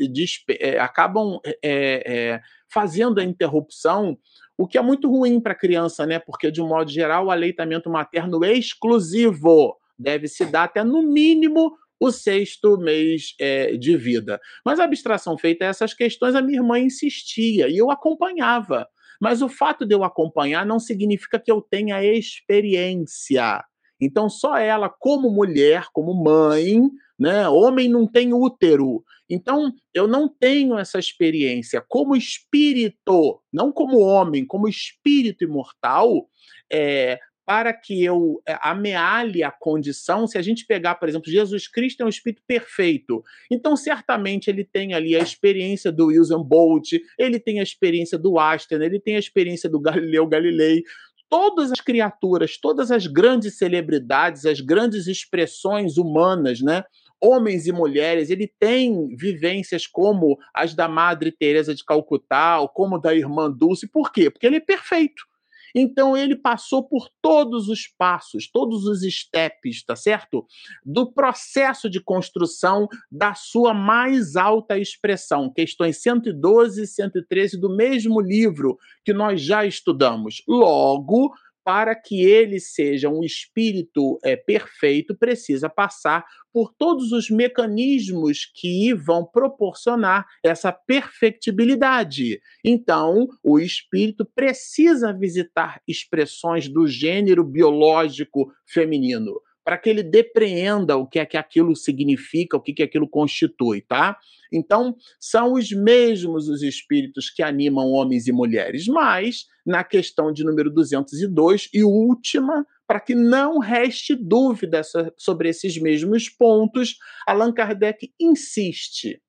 é, acabam é, é, fazendo a interrupção, o que é muito ruim para a criança, né? Porque, de um modo geral, o aleitamento materno exclusivo deve se dar até no mínimo o sexto mês é, de vida. Mas a abstração feita a essas questões, a minha irmã insistia e eu acompanhava. Mas o fato de eu acompanhar não significa que eu tenha experiência. Então, só ela, como mulher, como mãe, né? Homem não tem útero. Então, eu não tenho essa experiência. Como espírito, não como homem, como espírito imortal, é, para que eu eh, amealhe a condição, se a gente pegar, por exemplo, Jesus Cristo é um espírito perfeito, então certamente ele tem ali a experiência do Wilson Bolt, ele tem a experiência do Einstein, ele tem a experiência do Galileu Galilei, todas as criaturas, todas as grandes celebridades, as grandes expressões humanas, né? Homens e mulheres, ele tem vivências como as da Madre Teresa de Calcutá, ou como da irmã Dulce. Por quê? Porque ele é perfeito. Então ele passou por todos os passos, todos os steps, tá certo? Do processo de construção da sua mais alta expressão. Questões 112 e 113 do mesmo livro que nós já estudamos. Logo, para que ele seja um espírito é, perfeito, precisa passar por todos os mecanismos que vão proporcionar essa perfectibilidade. Então, o espírito precisa visitar expressões do gênero biológico feminino para que ele depreenda o que é que aquilo significa, o que, que aquilo constitui, tá? Então, são os mesmos os espíritos que animam homens e mulheres, mas na questão de número 202 e última, para que não reste dúvida sobre esses mesmos pontos, Allan Kardec insiste.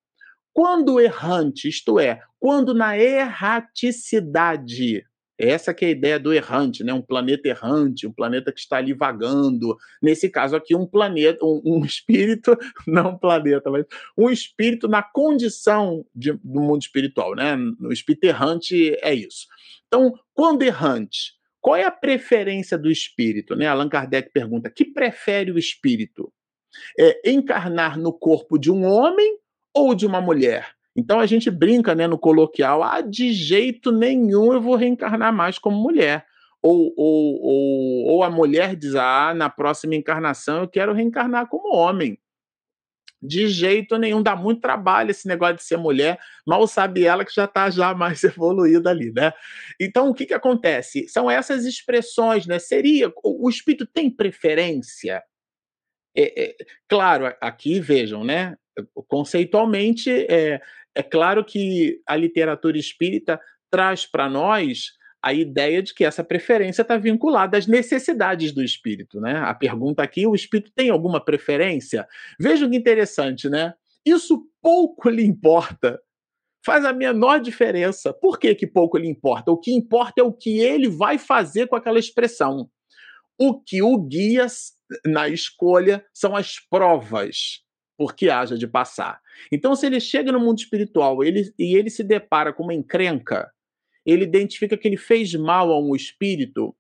Quando errante, isto é, quando na erraticidade essa que é a ideia do errante, né? Um planeta errante, um planeta que está ali vagando. Nesse caso aqui, um planeta, um, um espírito, não um planeta, mas um espírito na condição de, do mundo espiritual, né? No espírito errante é isso. Então, quando errante, qual é a preferência do espírito? Né? Allan Kardec pergunta: que prefere o espírito? É encarnar no corpo de um homem ou de uma mulher? Então a gente brinca né, no coloquial, ah, de jeito nenhum eu vou reencarnar mais como mulher. Ou, ou, ou, ou a mulher diz: Ah, na próxima encarnação eu quero reencarnar como homem. De jeito nenhum, dá muito trabalho esse negócio de ser mulher, mal sabe ela que já está já mais evoluída ali, né? Então, o que, que acontece? São essas expressões, né? Seria, o, espírito tem preferência? É, é, claro, aqui vejam, né? Conceitualmente, é, é claro que a literatura espírita traz para nós a ideia de que essa preferência está vinculada às necessidades do espírito, né? A pergunta aqui: o espírito tem alguma preferência? Vejam que interessante, né? Isso pouco lhe importa. Faz a menor diferença. Por que, que pouco lhe importa? O que importa é o que ele vai fazer com aquela expressão. O que o guia na escolha são as provas por que haja de passar. Então, se ele chega no mundo espiritual ele, e ele se depara com uma encrenca, ele identifica que ele fez mal a um espírito.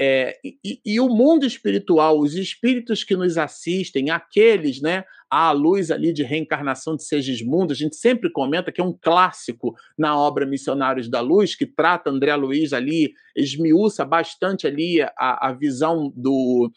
É, e, e, o mundo espiritual, os espíritos que nos assistem, aqueles, né, à luz ali de reencarnação de Segismundo, a gente sempre comenta que é um clássico na obra Missionários da Luz, que trata André Luiz ali, esmiuça bastante ali a, a visão do,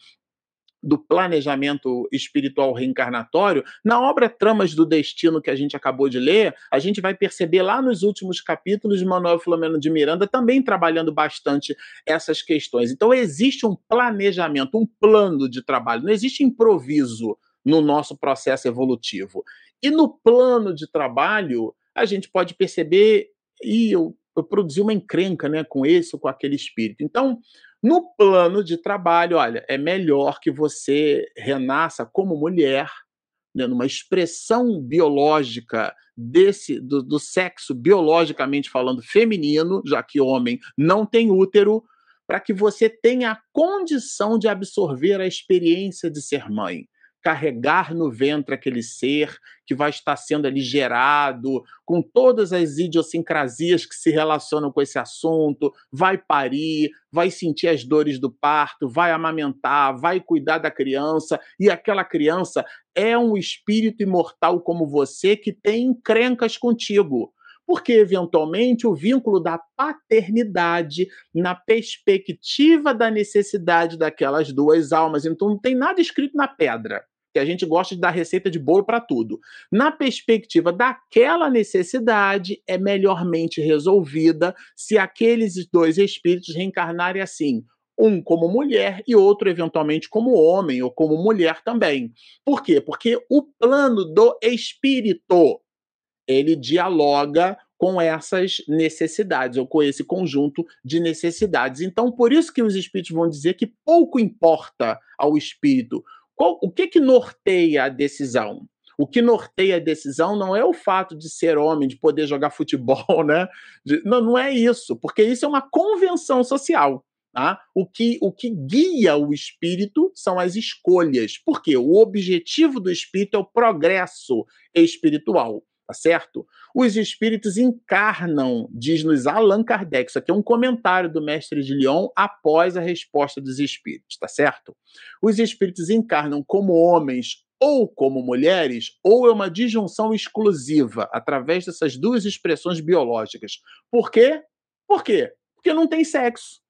do planejamento espiritual reencarnatório, na obra Tramas do Destino que a gente acabou de ler, a gente vai perceber lá nos últimos capítulos de Manuel Filomeno de Miranda também trabalhando bastante essas questões. Então existe um planejamento, um plano de trabalho, não existe improviso no nosso processo evolutivo. E no plano de trabalho, a gente pode perceber, e eu, eu produzi uma encrenca né, com esse ou com aquele espírito. Então, no plano de trabalho, olha, é melhor que você renasça como mulher, né, numa expressão biológica desse do, do sexo biologicamente falando feminino, já que homem não tem útero, para que você tenha a condição de absorver a experiência de ser mãe carregar no ventre aquele ser que vai estar sendo ali gerado, com todas as idiosincrasias que se relacionam com esse assunto, vai parir, vai sentir as dores do parto, vai amamentar, vai cuidar da criança, e aquela criança é um espírito imortal como você que tem encrencas contigo. Porque eventualmente o vínculo da paternidade na perspectiva da necessidade daquelas duas almas, então não tem nada escrito na pedra que a gente gosta de dar receita de bolo para tudo. Na perspectiva daquela necessidade, é melhormente resolvida se aqueles dois espíritos reencarnarem assim, um como mulher e outro eventualmente como homem ou como mulher também. Por quê? Porque o plano do espírito ele dialoga com essas necessidades ou com esse conjunto de necessidades. Então, por isso que os espíritos vão dizer que pouco importa ao espírito qual, o que, que norteia a decisão? O que norteia a decisão não é o fato de ser homem, de poder jogar futebol, né? De, não, não é isso, porque isso é uma convenção social. Tá? O, que, o que guia o espírito são as escolhas. Porque o objetivo do espírito é o progresso espiritual tá certo? Os espíritos encarnam, diz-nos Allan Kardec. Isso aqui é um comentário do mestre de Lyon após a resposta dos espíritos, tá certo? Os espíritos encarnam como homens ou como mulheres, ou é uma disjunção exclusiva através dessas duas expressões biológicas. Por quê? Por quê? Porque não tem sexo.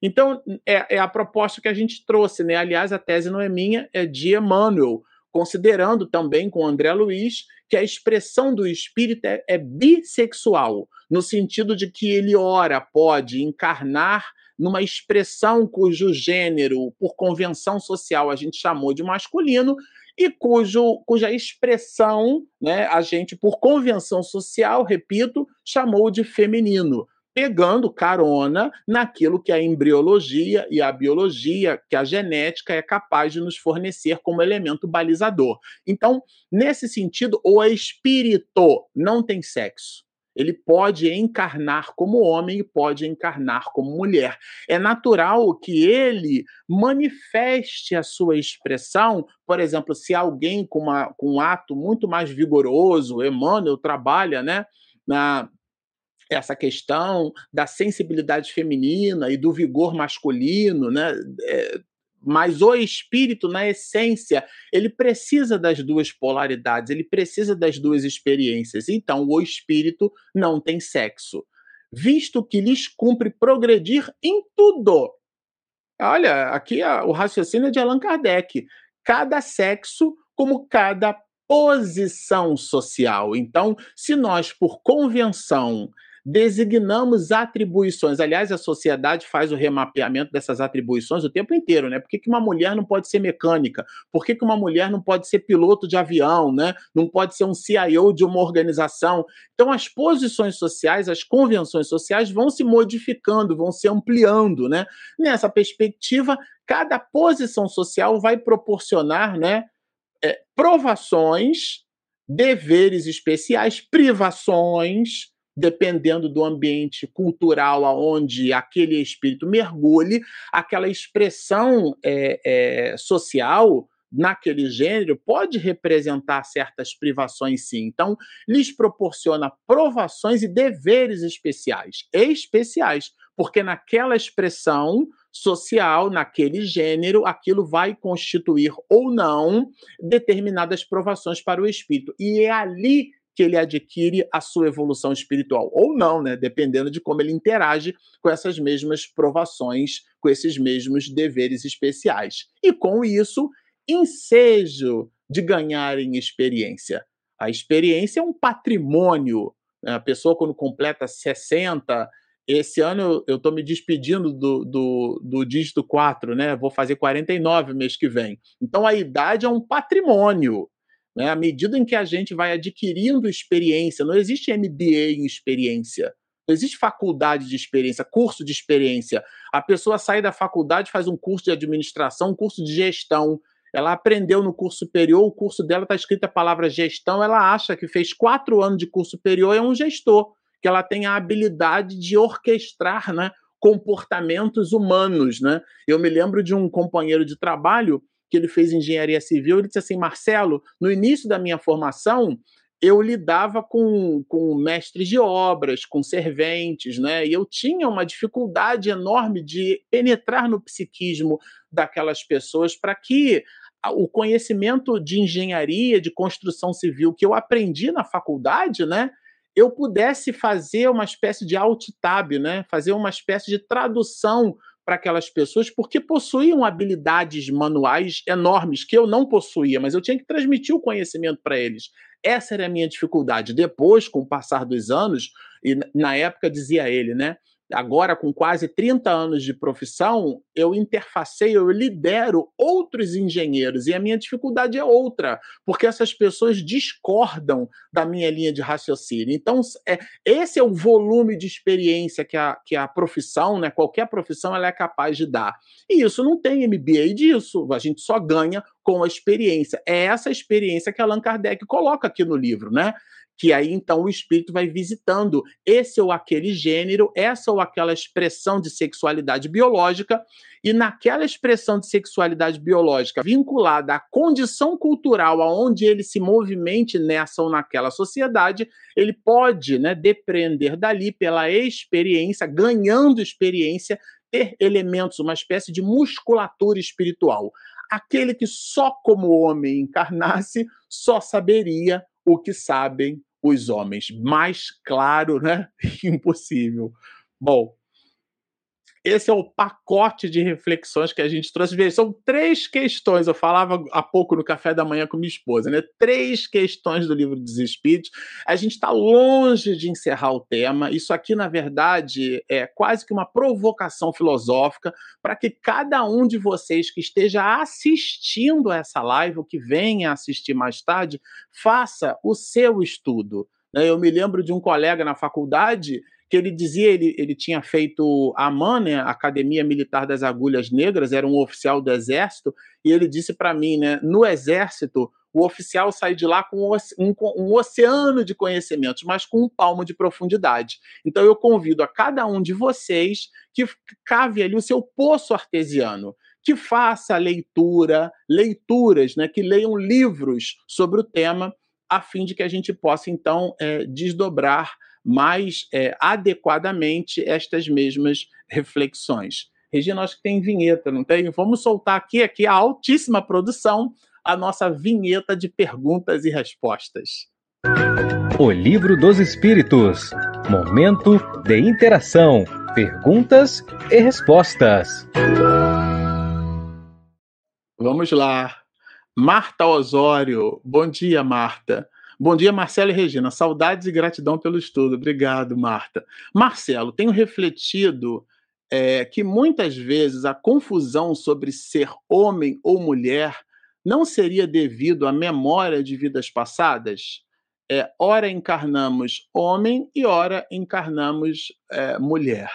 Então, é, é a proposta que a gente trouxe, né? Aliás, a tese não é minha, é de Emmanuel, considerando também com André Luiz que a expressão do espírito é, é bissexual, no sentido de que ele, ora, pode encarnar numa expressão cujo gênero, por convenção social, a gente chamou de masculino, e cujo, cuja expressão né, a gente, por convenção social, repito, chamou de feminino pegando carona naquilo que a embriologia e a biologia, que a genética é capaz de nos fornecer como elemento balizador. Então, nesse sentido, o espírito não tem sexo. Ele pode encarnar como homem e pode encarnar como mulher. É natural que ele manifeste a sua expressão, por exemplo, se alguém com, uma, com um ato muito mais vigoroso, Emmanuel trabalha né, na essa questão da sensibilidade feminina e do vigor masculino, né? É, mas o espírito, na essência, ele precisa das duas polaridades, ele precisa das duas experiências. Então, o espírito não tem sexo, visto que lhes cumpre progredir em tudo. Olha, aqui o raciocínio é de Allan Kardec. Cada sexo como cada posição social. Então, se nós, por convenção, designamos atribuições. Aliás, a sociedade faz o remapeamento dessas atribuições o tempo inteiro, né? Por que, que uma mulher não pode ser mecânica? Por que, que uma mulher não pode ser piloto de avião, né? Não pode ser um CIO de uma organização? Então, as posições sociais, as convenções sociais vão se modificando, vão se ampliando, né? Nessa perspectiva, cada posição social vai proporcionar, né? É, provações, deveres especiais, privações, dependendo do ambiente cultural aonde aquele espírito mergulhe, aquela expressão é, é, social naquele gênero pode representar certas privações, sim. Então, lhes proporciona provações e deveres especiais, especiais, porque naquela expressão social, naquele gênero, aquilo vai constituir ou não determinadas provações para o espírito. E é ali que ele adquire a sua evolução espiritual, ou não, né? Dependendo de como ele interage com essas mesmas provações, com esses mesmos deveres especiais. E com isso, ensejo de ganhar em experiência. A experiência é um patrimônio. Né? A pessoa, quando completa 60, esse ano eu estou me despedindo do, do, do dígito 4, né? Vou fazer 49 mês que vem. Então a idade é um patrimônio. Né? À medida em que a gente vai adquirindo experiência, não existe MBA em experiência. Não existe faculdade de experiência, curso de experiência. A pessoa sai da faculdade, faz um curso de administração, um curso de gestão. Ela aprendeu no curso superior, o curso dela está escrito a palavra gestão, ela acha que fez quatro anos de curso superior é um gestor, que ela tem a habilidade de orquestrar né, comportamentos humanos. Né? Eu me lembro de um companheiro de trabalho que ele fez engenharia civil, ele disse assim: Marcelo, no início da minha formação, eu lidava com, com mestres de obras, com serventes, né? E eu tinha uma dificuldade enorme de penetrar no psiquismo daquelas pessoas para que o conhecimento de engenharia, de construção civil que eu aprendi na faculdade, né? Eu pudesse fazer uma espécie de alt-tab, né? Fazer uma espécie de tradução para aquelas pessoas porque possuíam habilidades manuais enormes que eu não possuía, mas eu tinha que transmitir o conhecimento para eles. Essa era a minha dificuldade. Depois, com o passar dos anos, e na época dizia ele, né? Agora com quase 30 anos de profissão, eu interfaceio, eu lidero outros engenheiros e a minha dificuldade é outra, porque essas pessoas discordam da minha linha de raciocínio. Então, é, esse é o volume de experiência que a, que a profissão, né, qualquer profissão, ela é capaz de dar. E isso não tem MBA disso, a gente só ganha com a experiência. É essa experiência que Allan Kardec coloca aqui no livro, né? Que aí então o espírito vai visitando esse ou aquele gênero, essa ou aquela expressão de sexualidade biológica, e naquela expressão de sexualidade biológica vinculada à condição cultural aonde ele se movimente nessa ou naquela sociedade, ele pode, né, depreender dali pela experiência, ganhando experiência, ter elementos, uma espécie de musculatura espiritual. Aquele que só como homem encarnasse, só saberia o que sabem os homens. Mais claro, né? Impossível. Bom, esse é o pacote de reflexões que a gente trouxe. Veja, são três questões. Eu falava há pouco no café da manhã com minha esposa, né? Três questões do livro dos Espíritos. A gente está longe de encerrar o tema. Isso aqui, na verdade, é quase que uma provocação filosófica para que cada um de vocês que esteja assistindo a essa live, ou que venha assistir mais tarde, faça o seu estudo. Né? Eu me lembro de um colega na faculdade que ele dizia, ele, ele tinha feito a AMAN, né, Academia Militar das Agulhas Negras, era um oficial do Exército, e ele disse para mim, né, no Exército, o oficial sai de lá com um, um, oceano de conhecimentos, mas com um palmo de profundidade. Então eu convido a cada um de vocês que cave ali o seu poço artesiano, que faça leitura, leituras, né, que leiam livros sobre o tema, a fim de que a gente possa então é, desdobrar mais é, adequadamente estas mesmas reflexões. Regina, acho que tem vinheta, não tem? Vamos soltar aqui, aqui a altíssima produção, a nossa vinheta de perguntas e respostas.
O Livro dos Espíritos. Momento de interação, perguntas e respostas.
Vamos lá. Marta Osório. Bom dia, Marta. Bom dia, Marcelo e Regina. Saudades e gratidão pelo estudo. Obrigado, Marta. Marcelo, tenho refletido é, que muitas vezes a confusão sobre ser homem ou mulher não seria devido à memória de vidas passadas? É, ora encarnamos homem e ora encarnamos é, mulher.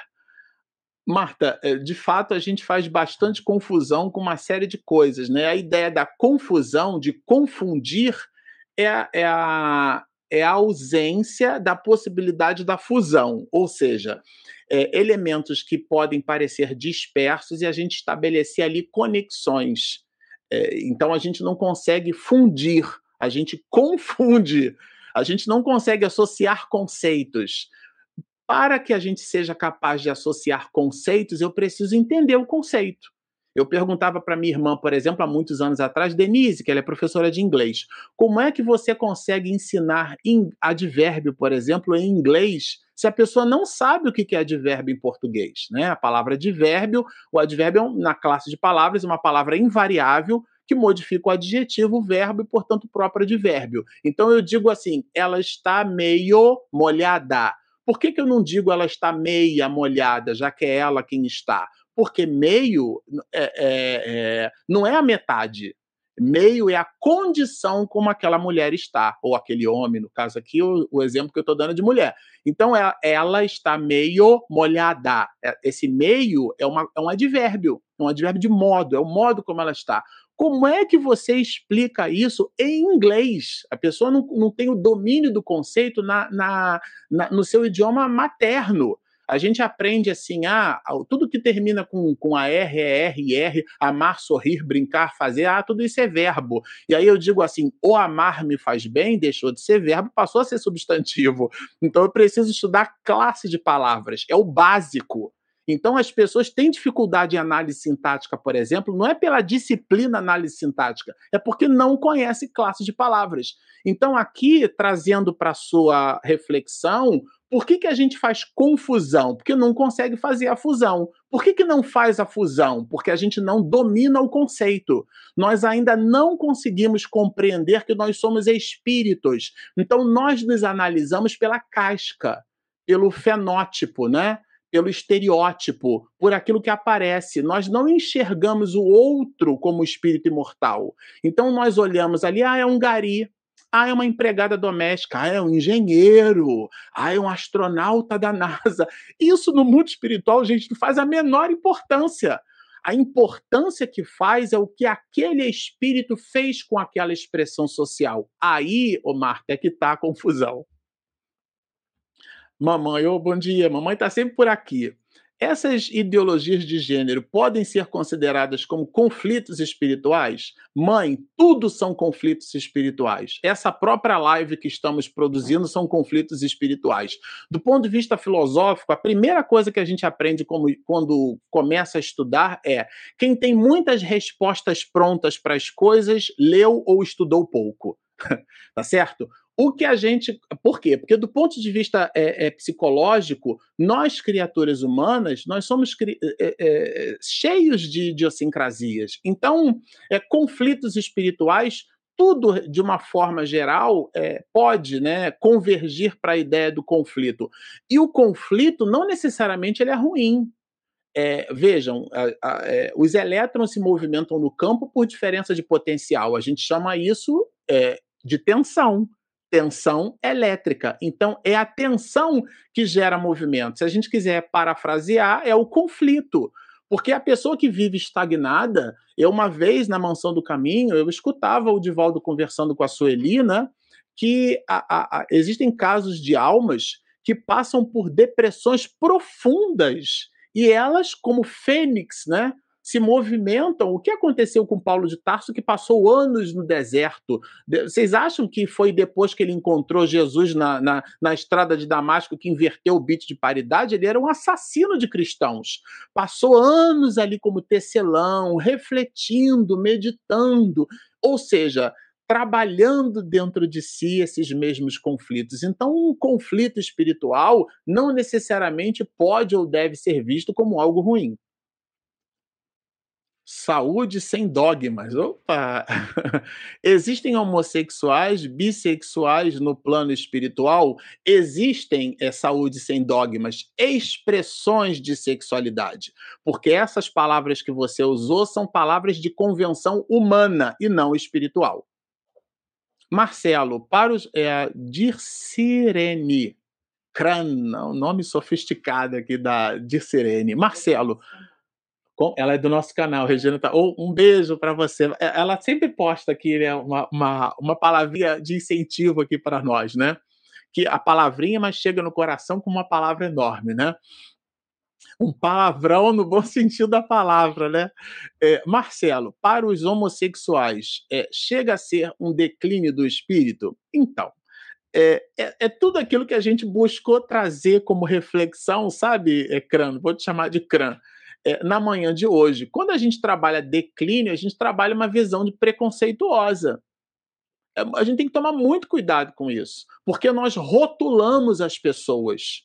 Marta, é, de fato a gente faz bastante confusão com uma série de coisas, né? A ideia da confusão, de confundir, é a, é a, é a ausência da possibilidade da fusão, ou seja, é, elementos que podem parecer dispersos e a gente estabelecer ali conexões. É, então a gente não consegue fundir, a gente confunde, a gente não consegue associar conceitos. Para que a gente seja capaz de associar conceitos, eu preciso entender o conceito. Eu perguntava para minha irmã, por exemplo, há muitos anos atrás, Denise, que ela é professora de inglês, como é que você consegue ensinar advérbio, por exemplo, em inglês, se a pessoa não sabe o que é advérbio em português? Né? A palavra advérbio, o advérbio é na classe de palavras, uma palavra invariável que modifica o adjetivo, o verbo e, portanto, o próprio advérbio. Então eu digo assim, ela está meio molhada. Por que, que eu não digo ela está meia molhada, já que é ela quem está? Porque meio é, é, é, não é a metade. Meio é a condição como aquela mulher está, ou aquele homem, no caso aqui, o, o exemplo que eu estou dando é de mulher. Então, ela, é, ela, está meio molhada. É, esse meio é, uma, é um advérbio, é um advérbio de modo, é o modo como ela está. Como é que você explica isso em inglês? A pessoa não, não tem o domínio do conceito na, na, na no seu idioma materno a gente aprende assim, ah, tudo que termina com, com a R, é R, R, amar, sorrir, brincar, fazer, ah, tudo isso é verbo. E aí eu digo assim, o amar me faz bem, deixou de ser verbo, passou a ser substantivo. Então eu preciso estudar classe de palavras, é o básico. Então, as pessoas têm dificuldade em análise sintática, por exemplo, não é pela disciplina análise sintática, é porque não conhece classe de palavras. Então, aqui, trazendo para sua reflexão por que, que a gente faz confusão? Porque não consegue fazer a fusão. Por que, que não faz a fusão? Porque a gente não domina o conceito. Nós ainda não conseguimos compreender que nós somos espíritos. Então, nós nos analisamos pela casca, pelo fenótipo, né? pelo estereótipo, por aquilo que aparece. Nós não enxergamos o outro como espírito imortal. Então, nós olhamos ali, ah, é um gari. Ah, é uma empregada doméstica. Ah, é um engenheiro. Ah, é um astronauta da NASA. Isso no mundo espiritual, gente, não faz a menor importância. A importância que faz é o que aquele espírito fez com aquela expressão social. Aí, ô Marta, é que está a confusão. Mamãe, ô, bom dia. Mamãe está sempre por aqui. Essas ideologias de gênero podem ser consideradas como conflitos espirituais? Mãe, tudo são conflitos espirituais. Essa própria live que estamos produzindo são conflitos espirituais. Do ponto de vista filosófico, a primeira coisa que a gente aprende como, quando começa a estudar é: quem tem muitas respostas prontas para as coisas, leu ou estudou pouco. tá certo? O que a gente. Por quê? Porque, do ponto de vista é, é, psicológico, nós, criaturas humanas, nós somos é, é, é, cheios de idiosincrasias. Então, é, conflitos espirituais, tudo, de uma forma geral, pode né, convergir para a ideia do conflito. E o conflito, não necessariamente, ele é ruim. vejam, a, a, os elétrons se movimentam no campo por diferença de potencial. A gente chama isso de tensão tensão elétrica. Então, é a tensão que gera movimento. Se a gente quiser parafrasear, é o conflito. Porque a pessoa que vive estagnada, eu uma vez na Mansão do Caminho, eu escutava o Divaldo conversando com a Sueli, né, que a, a, a, existem casos de almas que passam por depressões profundas e elas, como fênix, né, se movimentam. O que aconteceu com Paulo de Tarso, que passou anos no deserto? Vocês acham que foi depois que ele encontrou Jesus na, na, na estrada de Damasco que inverteu o bit de paridade? Ele era um assassino de cristãos. Passou anos ali como tecelão, refletindo, meditando. Ou seja, trabalhando dentro de si esses mesmos conflitos. Então, um conflito espiritual não necessariamente pode ou deve ser visto como algo ruim. Saúde sem dogmas. Opa! Existem homossexuais, bissexuais no plano espiritual? Existem é, saúde sem dogmas, expressões de sexualidade. Porque essas palavras que você usou são palavras de convenção humana e não espiritual. Marcelo, para os. É, Dircirene. Cran, um nome sofisticado aqui da Dircirene. Marcelo, ela é do nosso canal, Regina. Tá, oh, um beijo para você. É, ela sempre posta aqui né, uma, uma, uma palavrinha de incentivo aqui para nós, né? Que a palavrinha, mas chega no coração com uma palavra enorme, né? Um palavrão no bom sentido da palavra, né? É, Marcelo, para os homossexuais, é, chega a ser um declínio do espírito? Então, é, é, é, tudo aquilo que a gente buscou trazer como reflexão, sabe, é, Cran? Vou te chamar de Cran é, na manhã de hoje. Quando a gente trabalha declínio, a gente trabalha uma visão de preconceituosa. É, a gente tem que tomar muito cuidado com isso, porque nós rotulamos as pessoas.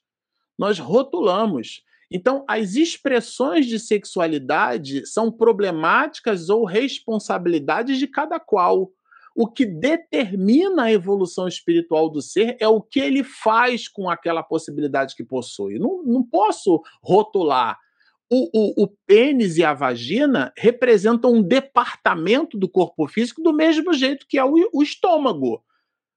Nós rotulamos. Então, as expressões de sexualidade são problemáticas ou responsabilidades de cada qual. O que determina a evolução espiritual do ser é o que ele faz com aquela possibilidade que possui. Não, não posso rotular o, o, o, pênis e a vagina representam um departamento do corpo físico do mesmo jeito que é o, o estômago.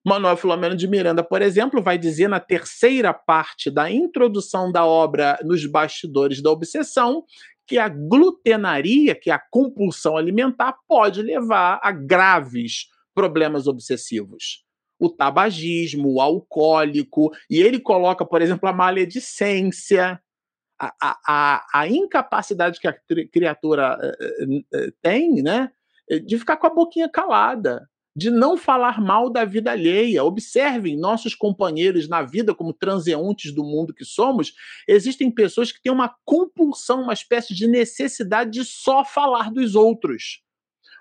Manuel Filomeno de Miranda, por exemplo, vai dizer na terceira parte da introdução da obra Nos Bastidores da Obsessão que a glutenaria, que é a compulsão alimentar, pode levar a graves problemas obsessivos. O tabagismo, o alcoólico, e ele coloca, por exemplo, a maledicência, a, a, a incapacidade que a criatura uh, uh, tem, né, de ficar com a boquinha calada, de não falar mal da vida alheia. Observem nossos companheiros na vida, como transeuntes do mundo que somos, existem pessoas que têm uma compulsão, uma espécie de necessidade de só falar dos outros.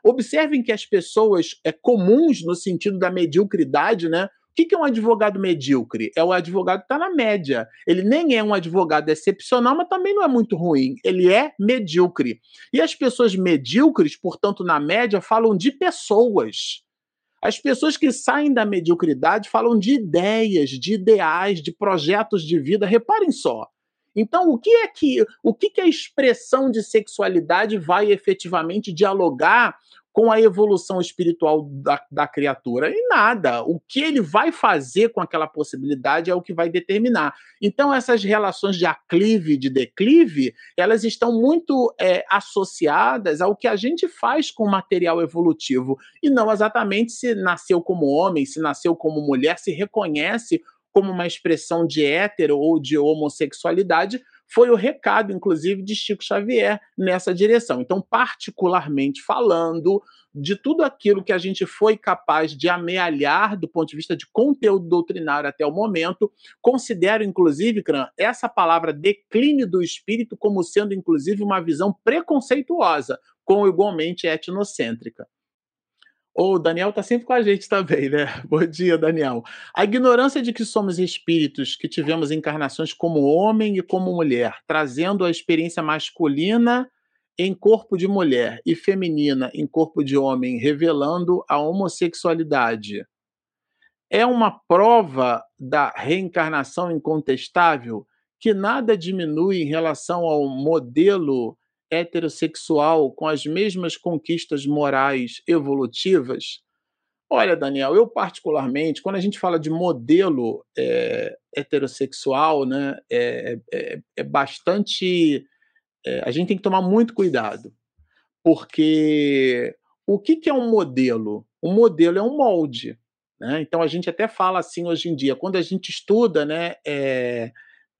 Observem que as pessoas é, comuns, no sentido da mediocridade, né, que, que é um advogado medíocre? É o advogado que está na média. Ele nem é um advogado excepcional, mas também não é muito ruim. Ele é medíocre. E as pessoas medíocres, portanto, na média, falam de pessoas. As pessoas que saem da mediocridade falam de ideias, de ideais, de projetos de vida. Reparem só. Então, o que é que o que, que a expressão de sexualidade vai efetivamente dialogar com a evolução espiritual da, da criatura? Em nada. O que ele vai fazer com aquela possibilidade é o que vai determinar. Então, essas relações de aclive e de declive, elas estão muito é, associadas ao que a gente faz com o material evolutivo, e não exatamente se nasceu como homem, se nasceu como mulher, se reconhece como uma expressão de hétero ou de homossexualidade, foi o recado, inclusive, de Chico Xavier nessa direção. Então, particularmente falando de tudo aquilo que a gente foi capaz de amealhar do ponto de vista de conteúdo doutrinário até o momento, considero, inclusive, Cran, essa palavra declínio do espírito como sendo, inclusive, uma visão preconceituosa, com igualmente etnocêntrica. O Daniel está sempre com a gente também, né? Bom dia, Daniel. A ignorância de que somos espíritos que tivemos encarnações como homem e como mulher, trazendo a experiência masculina em corpo de mulher e feminina em corpo de homem, revelando a homossexualidade, é uma prova da reencarnação incontestável que nada diminui em relação ao modelo heterossexual com as mesmas conquistas morais evolutivas? Olha, Daniel, eu particularmente, quando a gente fala de modelo é, heterossexual, né, é, é, é bastante. É, a gente tem que tomar muito cuidado, porque o que, que é um modelo? Um modelo é um molde. Né? Então a gente até fala assim hoje em dia, quando a gente estuda né,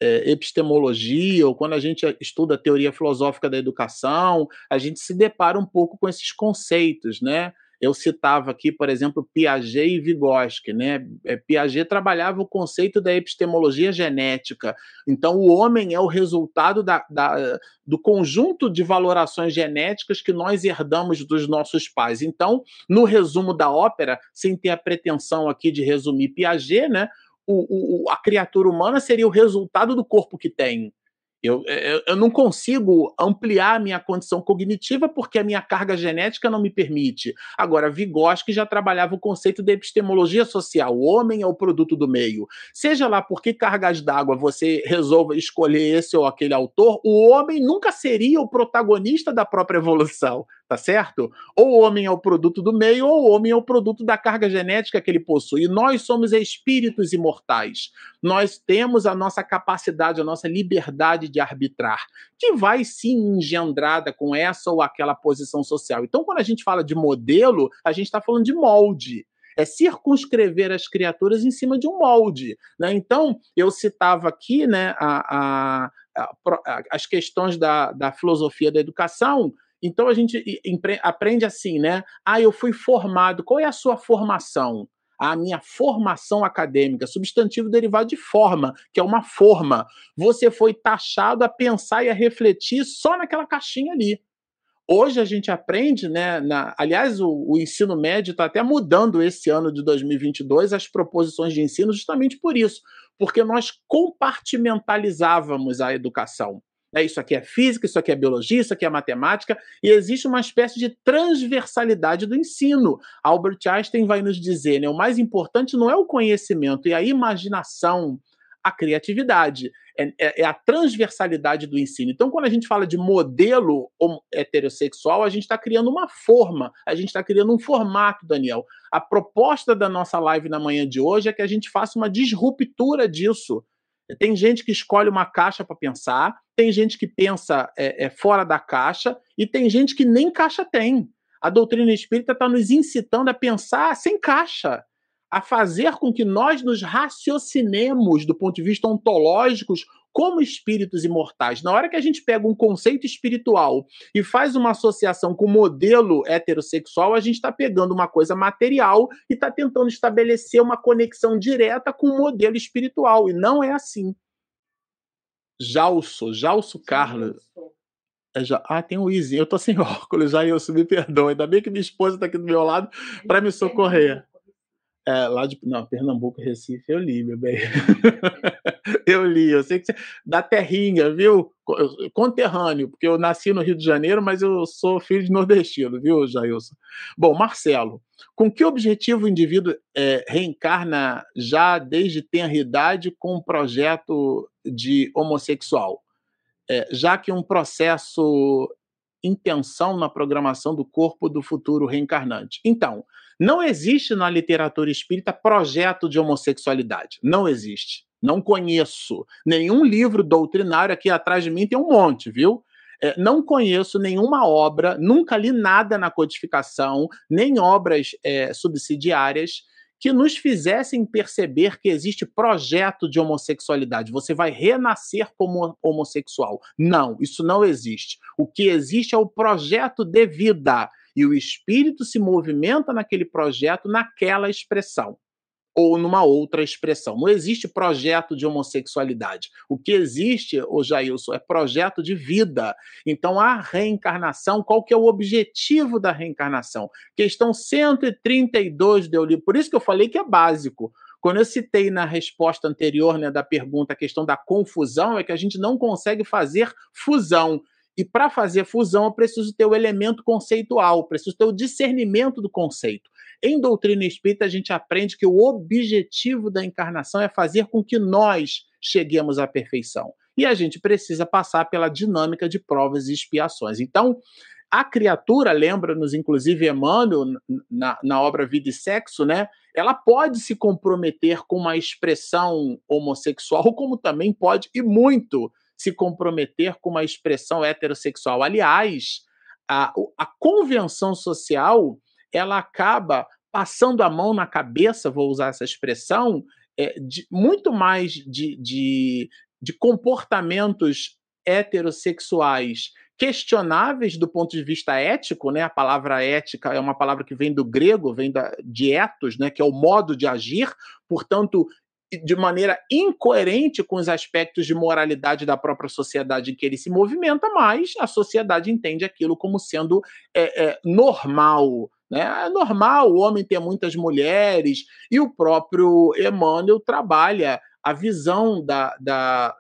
é, epistemologia, ou quando a gente estuda a teoria filosófica da educação, a gente se depara um pouco com esses conceitos, né? Eu citava aqui, por exemplo, Piaget e Vygotsky, né? É, Piaget trabalhava o conceito da epistemologia genética. Então, o homem é o resultado da, da, do conjunto de valorações genéticas que nós herdamos dos nossos pais. Então, no resumo da ópera, sem ter a pretensão aqui de resumir Piaget, né? O, o, a criatura humana seria o resultado do corpo que tem. Eu, eu, eu, não consigo ampliar a minha condição cognitiva porque a minha carga genética não me permite. Agora, Vygotsky já trabalhava o conceito de epistemologia social. O homem é o produto do meio. Seja lá por que cargas d'água você resolva escolher esse ou aquele autor, o homem nunca seria o protagonista da própria evolução tá certo? Ou o homem é o produto do meio, ou o homem é o produto da carga genética que ele possui. nós somos espíritos imortais. Nós temos a nossa capacidade, a nossa liberdade de arbitrar, que vai sim engendrada com essa ou aquela posição social. Então, quando a gente fala de modelo, a gente está falando de molde é circunscrever as criaturas em cima de um molde. Né? Então, eu citava aqui né, a, a, a, as questões da, da filosofia da educação, então a gente aprende assim, né? Ah, eu fui formado. Qual é a sua formação? A minha formação acadêmica, substantivo derivado de forma, que é uma forma. Você foi taxado a pensar e a refletir só naquela caixinha ali. Hoje a gente aprende, né? Na, aliás, o, o ensino médio está até mudando esse ano de 2022 as proposições de ensino, justamente por isso, porque nós compartimentalizávamos a educação. É, isso aqui é física, isso aqui é biologia, isso aqui é matemática, e existe uma espécie de transversalidade do ensino. Albert Einstein vai nos dizer, né, o mais importante não é o conhecimento e a imaginação, a criatividade, é, é, é, a transversalidade do ensino. Então, quando a gente fala de modelo heterossexual, a gente está criando uma forma, a gente está criando um formato, Daniel. A proposta da nossa live na manhã de hoje é que a gente faça uma disruptura disso tem gente que escolhe uma caixa para pensar, tem gente que pensa é, é, fora da caixa e tem gente que nem caixa tem. A doutrina espírita está nos incitando a pensar sem caixa, a fazer com que nós nos raciocinemos do ponto de vista ontológico como espíritos imortais. Na hora que a gente pega um conceito espiritual e faz uma associação com o modelo heterossexual, a gente está pegando uma coisa material e está tentando estabelecer uma conexão direta com o modelo espiritual. E não é assim. Jalso, Jalso Carlos. É já, ah, tem o Easy. Eu tô sem óculos, já eu me perdoa. Ainda bem que minha esposa está aqui do meu lado para me socorrer. É, lá de não, Pernambuco, Recife, eu li, meu bem. eu li, eu sei que você. Da terrinha, viu? Conterrâneo, porque eu nasci no Rio de Janeiro, mas eu sou filho de nordestino, viu, Jailson? Bom, Marcelo, com que objetivo o indivíduo é, reencarna já desde tenra idade com um projeto de homossexual? É, já que um processo intenção na programação do corpo do futuro reencarnante. Então, não existe na literatura espírita projeto de homossexualidade. Não existe. Não conheço nenhum livro doutrinário aqui atrás de mim, tem um monte, viu? É, não conheço nenhuma obra, nunca li nada na codificação, nem obras é, subsidiárias que nos fizessem perceber que existe projeto de homossexualidade. Você vai renascer como homossexual. Não, isso não existe. O que existe é o projeto de vida. E o espírito se movimenta naquele projeto, naquela expressão ou numa outra expressão. Não existe projeto de homossexualidade. O que existe, o Jailson, é projeto de vida. Então, a reencarnação, qual que é o objetivo da reencarnação? Questão 132 do livro. Por isso que eu falei que é básico. Quando eu citei na resposta anterior né, da pergunta a questão da confusão, é que a gente não consegue fazer fusão. E para fazer fusão, eu preciso ter o elemento conceitual, preciso ter o discernimento do conceito. Em doutrina espírita, a gente aprende que o objetivo da encarnação é fazer com que nós cheguemos à perfeição. E a gente precisa passar pela dinâmica de provas e expiações. Então, a criatura, lembra-nos, inclusive, Emmanuel, na, na obra Vida e Sexo, né? Ela pode se comprometer com uma expressão homossexual, como também pode, e muito, se comprometer com uma expressão heterossexual. Aliás, a, a convenção social ela acaba passando a mão na cabeça, vou usar essa expressão, é, de, muito mais de, de, de comportamentos heterossexuais questionáveis do ponto de vista ético, né? A palavra ética é uma palavra que vem do grego, vem da, de ethos, né? Que é o modo de agir. Portanto, de maneira incoerente com os aspectos de moralidade da própria sociedade em que ele se movimenta, mas a sociedade entende aquilo como sendo é, é, normal, né? É normal o homem ter muitas mulheres, e o próprio Emmanuel trabalha a visão da, da,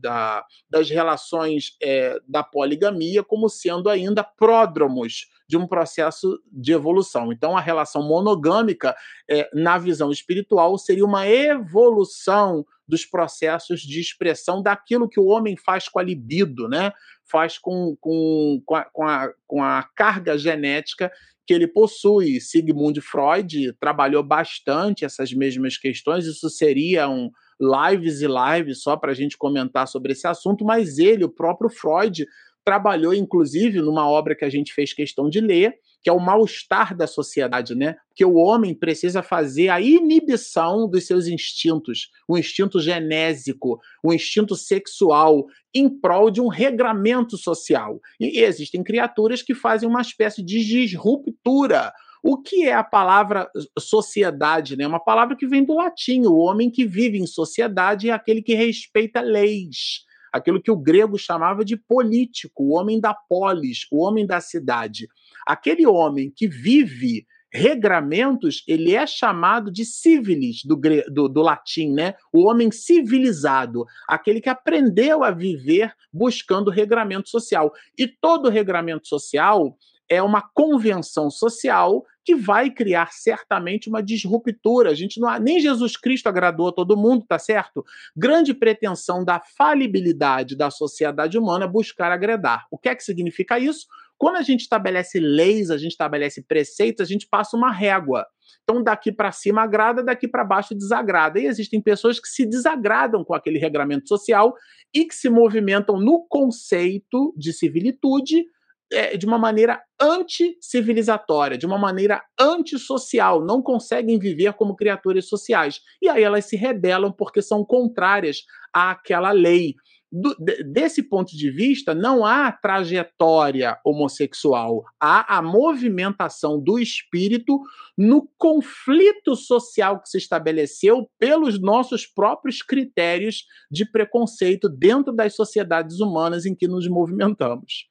da, das relações é, da poligamia como sendo ainda pródromos de um processo de evolução. Então, a relação monogâmica, é, na visão espiritual, seria uma evolução dos processos de expressão daquilo que o homem faz com a libido, né? faz com, com, com, a, com, a, com a carga genética que ele possui. Sigmund Freud trabalhou bastante essas mesmas questões, isso seria um lives e lives só para a gente comentar sobre esse assunto, mas ele, o próprio Freud, trabalhou, inclusive, numa obra que a gente fez questão de ler, que é o mal-estar da sociedade, né? Porque o homem precisa fazer a inibição dos seus instintos, o instinto genésico, o instinto sexual, em prol de um regramento social. E existem criaturas que fazem uma espécie de disruptura. O que é a palavra sociedade? Né? Uma palavra que vem do latim. O homem que vive em sociedade é aquele que respeita leis aquilo que o grego chamava de político, o homem da polis, o homem da cidade. Aquele homem que vive regramentos, ele é chamado de civilis, do, do, do, latim, né? O homem civilizado, aquele que aprendeu a viver buscando regramento social. E todo regramento social é uma convenção social que vai criar certamente uma disruptura. A gente não nem Jesus Cristo agradou a todo mundo, tá certo? Grande pretensão da falibilidade da sociedade humana é buscar agradar. O que é que significa isso? Quando a gente estabelece leis, a gente estabelece preceitos, a gente passa uma régua. Então, daqui para cima agrada, daqui para baixo desagrada. E existem pessoas que se desagradam com aquele regramento social e que se movimentam no conceito de civilitude é, de uma maneira anticivilizatória, de uma maneira antissocial, não conseguem viver como criaturas sociais. E aí elas se rebelam porque são contrárias àquela lei. Do, desse ponto de vista, não há trajetória homossexual, há a movimentação do espírito no conflito social que se estabeleceu pelos nossos próprios critérios de preconceito dentro das sociedades humanas em que nos movimentamos.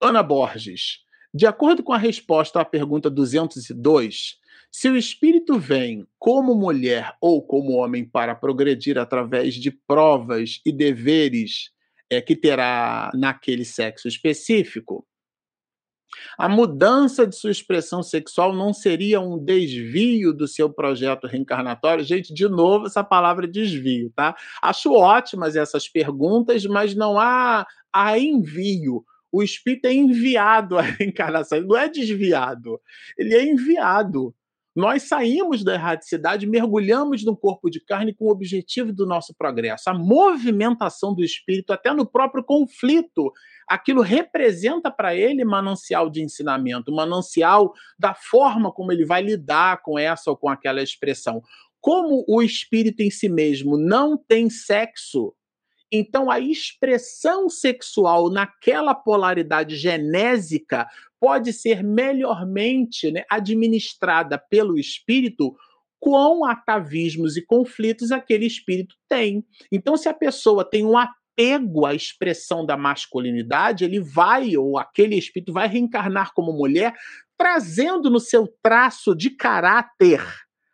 Ana Borges, de acordo com a resposta à pergunta 202, se o espírito vem como mulher ou como homem para progredir através de provas e deveres é, que terá naquele sexo específico, a mudança de sua expressão sexual não seria um desvio do seu projeto reencarnatório? Gente, de novo, essa palavra desvio, tá? Acho ótimas essas perguntas, mas não há, há envio o espírito é enviado à reencarnação, ele não é desviado, ele é enviado. Nós saímos da erraticidade, mergulhamos no corpo de carne com o objetivo do nosso progresso. A movimentação do espírito, até no próprio conflito, aquilo representa para ele manancial de ensinamento, manancial da forma como ele vai lidar com essa ou com aquela expressão. Como o espírito em si mesmo não tem sexo, então, a expressão sexual naquela polaridade genésica pode ser melhormente né, administrada pelo espírito com atavismos e conflitos aquele espírito tem. Então, se a pessoa tem um apego à expressão da masculinidade, ele vai, ou aquele espírito vai reencarnar como mulher, trazendo no seu traço de caráter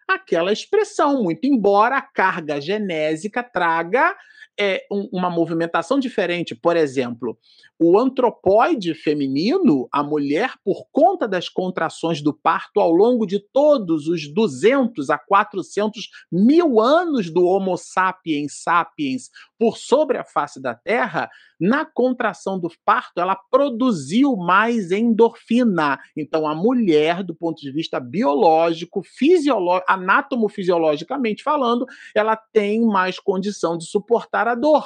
aquela expressão, muito embora a carga genésica traga é, um, uma movimentação diferente. Por exemplo, o antropóide feminino, a mulher, por conta das contrações do parto ao longo de todos os 200 a 400 mil anos do Homo sapiens sapiens por sobre a face da Terra, na contração do parto, ela produziu mais endorfina. Então, a mulher, do ponto de vista biológico, fisiológico, anatomo-fisiologicamente falando, ela tem mais condição de suportar a dor.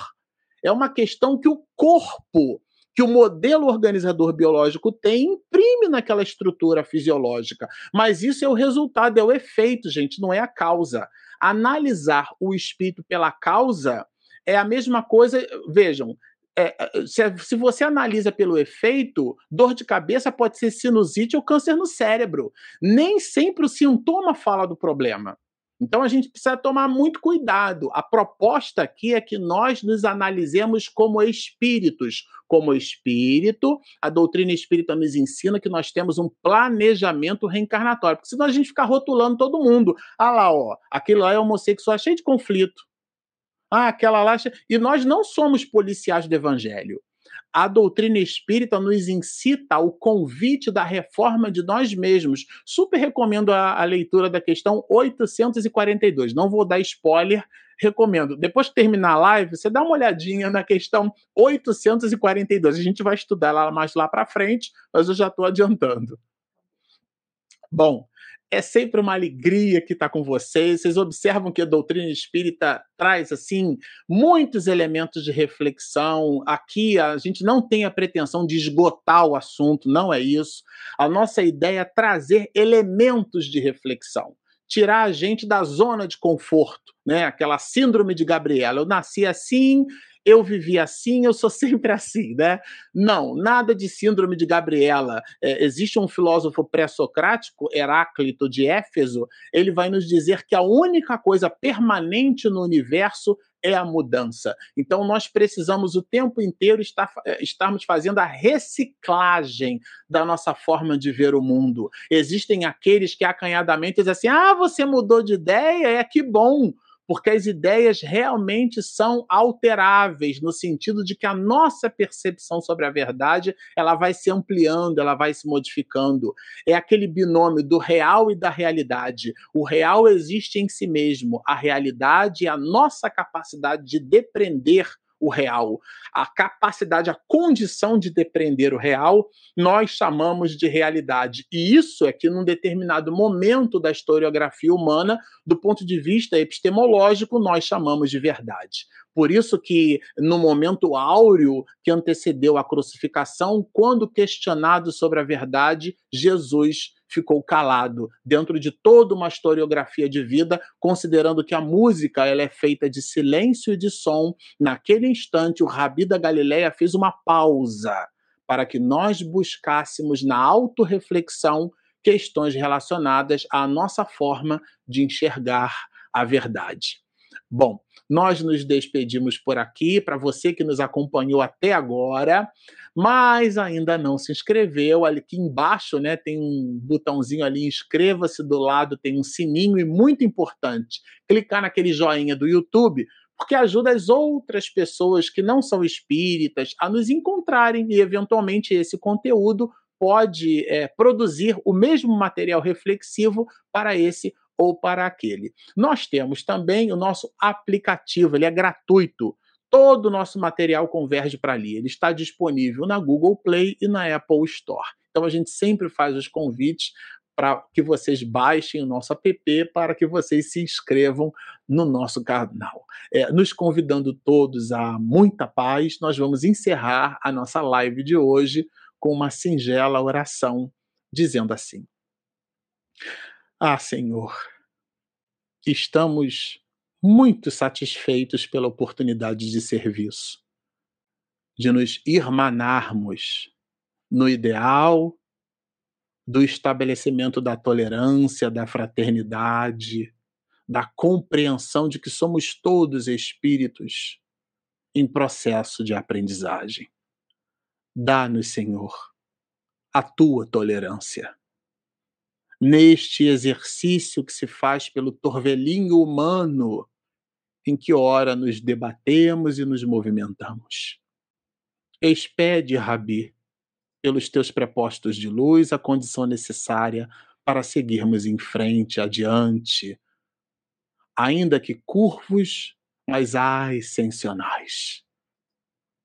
É uma questão que o corpo que o modelo organizador biológico tem imprime naquela estrutura fisiológica. Mas isso é o resultado, é o efeito, gente, não é a causa. Analisar o espírito pela causa é a mesma coisa. Vejam, é, é, se, se, você analisa pelo efeito, dor de cabeça pode ser sinusite ou câncer no cérebro. Nem sempre o sintoma fala do problema. Então a gente precisa tomar muito cuidado. A proposta aqui é que nós nos analisemos como espíritos. Como espírito, a doutrina espírita nos ensina que nós temos um planejamento reencarnatório. Porque senão a gente fica rotulando todo mundo. Ah lá, ó, aquilo lá é homossexual, cheio de conflito. Ah, aquela lá. E nós não somos policiais do evangelho. A doutrina espírita nos incita ao convite da reforma de nós mesmos. Super recomendo a, a leitura da questão 842. Não vou dar spoiler, recomendo. Depois que terminar a live, você dá uma olhadinha na questão 842. A gente vai estudar ela mais lá para frente, mas eu já estou adiantando. Bom, é sempre uma alegria que está com vocês. Vocês observam que a doutrina espírita traz assim muitos elementos de reflexão. Aqui a gente não tem a pretensão de esgotar o assunto, não é isso. A nossa ideia é trazer elementos de reflexão tirar a gente da zona de conforto, né? Aquela síndrome de Gabriela. Eu nasci assim, eu vivi assim, eu sou sempre assim, né? Não, nada de síndrome de Gabriela. É, existe um filósofo pré-socrático, Heráclito de Éfeso, ele vai nos dizer que a única coisa permanente no universo é a mudança. Então, nós precisamos o tempo inteiro estar, é, estarmos fazendo a reciclagem da nossa forma de ver o mundo. Existem aqueles que acanhadamente dizem assim: ah, você mudou de ideia, é que bom porque as ideias realmente são alteráveis no sentido de que a nossa percepção sobre a verdade ela vai se ampliando, ela vai se modificando. É aquele binômio do real e da realidade. O real existe em si mesmo, a realidade é a nossa capacidade de depreender o real. A capacidade, a condição de depreender o real, nós chamamos de realidade. E isso é que, num determinado momento da historiografia humana, do ponto de vista epistemológico, nós chamamos de verdade. Por isso que, no momento áureo que antecedeu a crucificação, quando questionado sobre a verdade, Jesus ficou calado dentro de toda uma historiografia de vida, considerando que a música ela é feita de silêncio e de som. Naquele instante, o Rabi da Galileia fez uma pausa para que nós buscássemos na autorreflexão questões relacionadas à nossa forma de enxergar a verdade. Bom, nós nos despedimos por aqui. Para você que nos acompanhou até agora, mas ainda não se inscreveu, aqui embaixo, né, tem um botãozinho ali, inscreva-se do lado, tem um sininho e muito importante, clicar naquele joinha do YouTube, porque ajuda as outras pessoas que não são espíritas a nos encontrarem e eventualmente esse conteúdo pode é, produzir o mesmo material reflexivo para esse ou para aquele. Nós temos também o nosso aplicativo, ele é gratuito. Todo o nosso material converge para ali. Ele está disponível na Google Play e na Apple Store. Então a gente sempre faz os convites para que vocês baixem o nosso app para que vocês se inscrevam no nosso canal. É, nos convidando todos a muita paz, nós vamos encerrar a nossa live de hoje com uma singela oração, dizendo assim: ah, Senhor, estamos muito satisfeitos pela oportunidade de serviço, de nos irmanarmos no ideal do estabelecimento da tolerância, da fraternidade, da compreensão de que somos todos espíritos em processo de aprendizagem. Dá-nos, Senhor, a tua tolerância neste exercício que se faz pelo torvelinho humano, em que ora nos debatemos e nos movimentamos. Expede, Rabi, pelos teus prepostos de luz, a condição necessária para seguirmos em frente, adiante, ainda que curvos, mas ascensionais.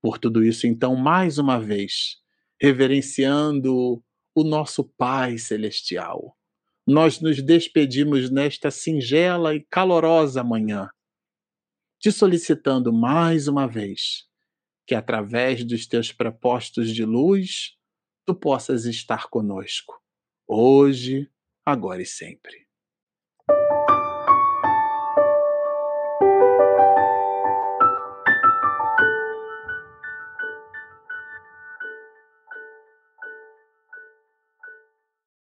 Por tudo isso, então, mais uma vez, reverenciando o nosso Pai Celestial, nós nos despedimos nesta singela e calorosa manhã, te solicitando mais uma vez que, através dos teus prepostos de luz, tu possas estar conosco, hoje, agora e sempre.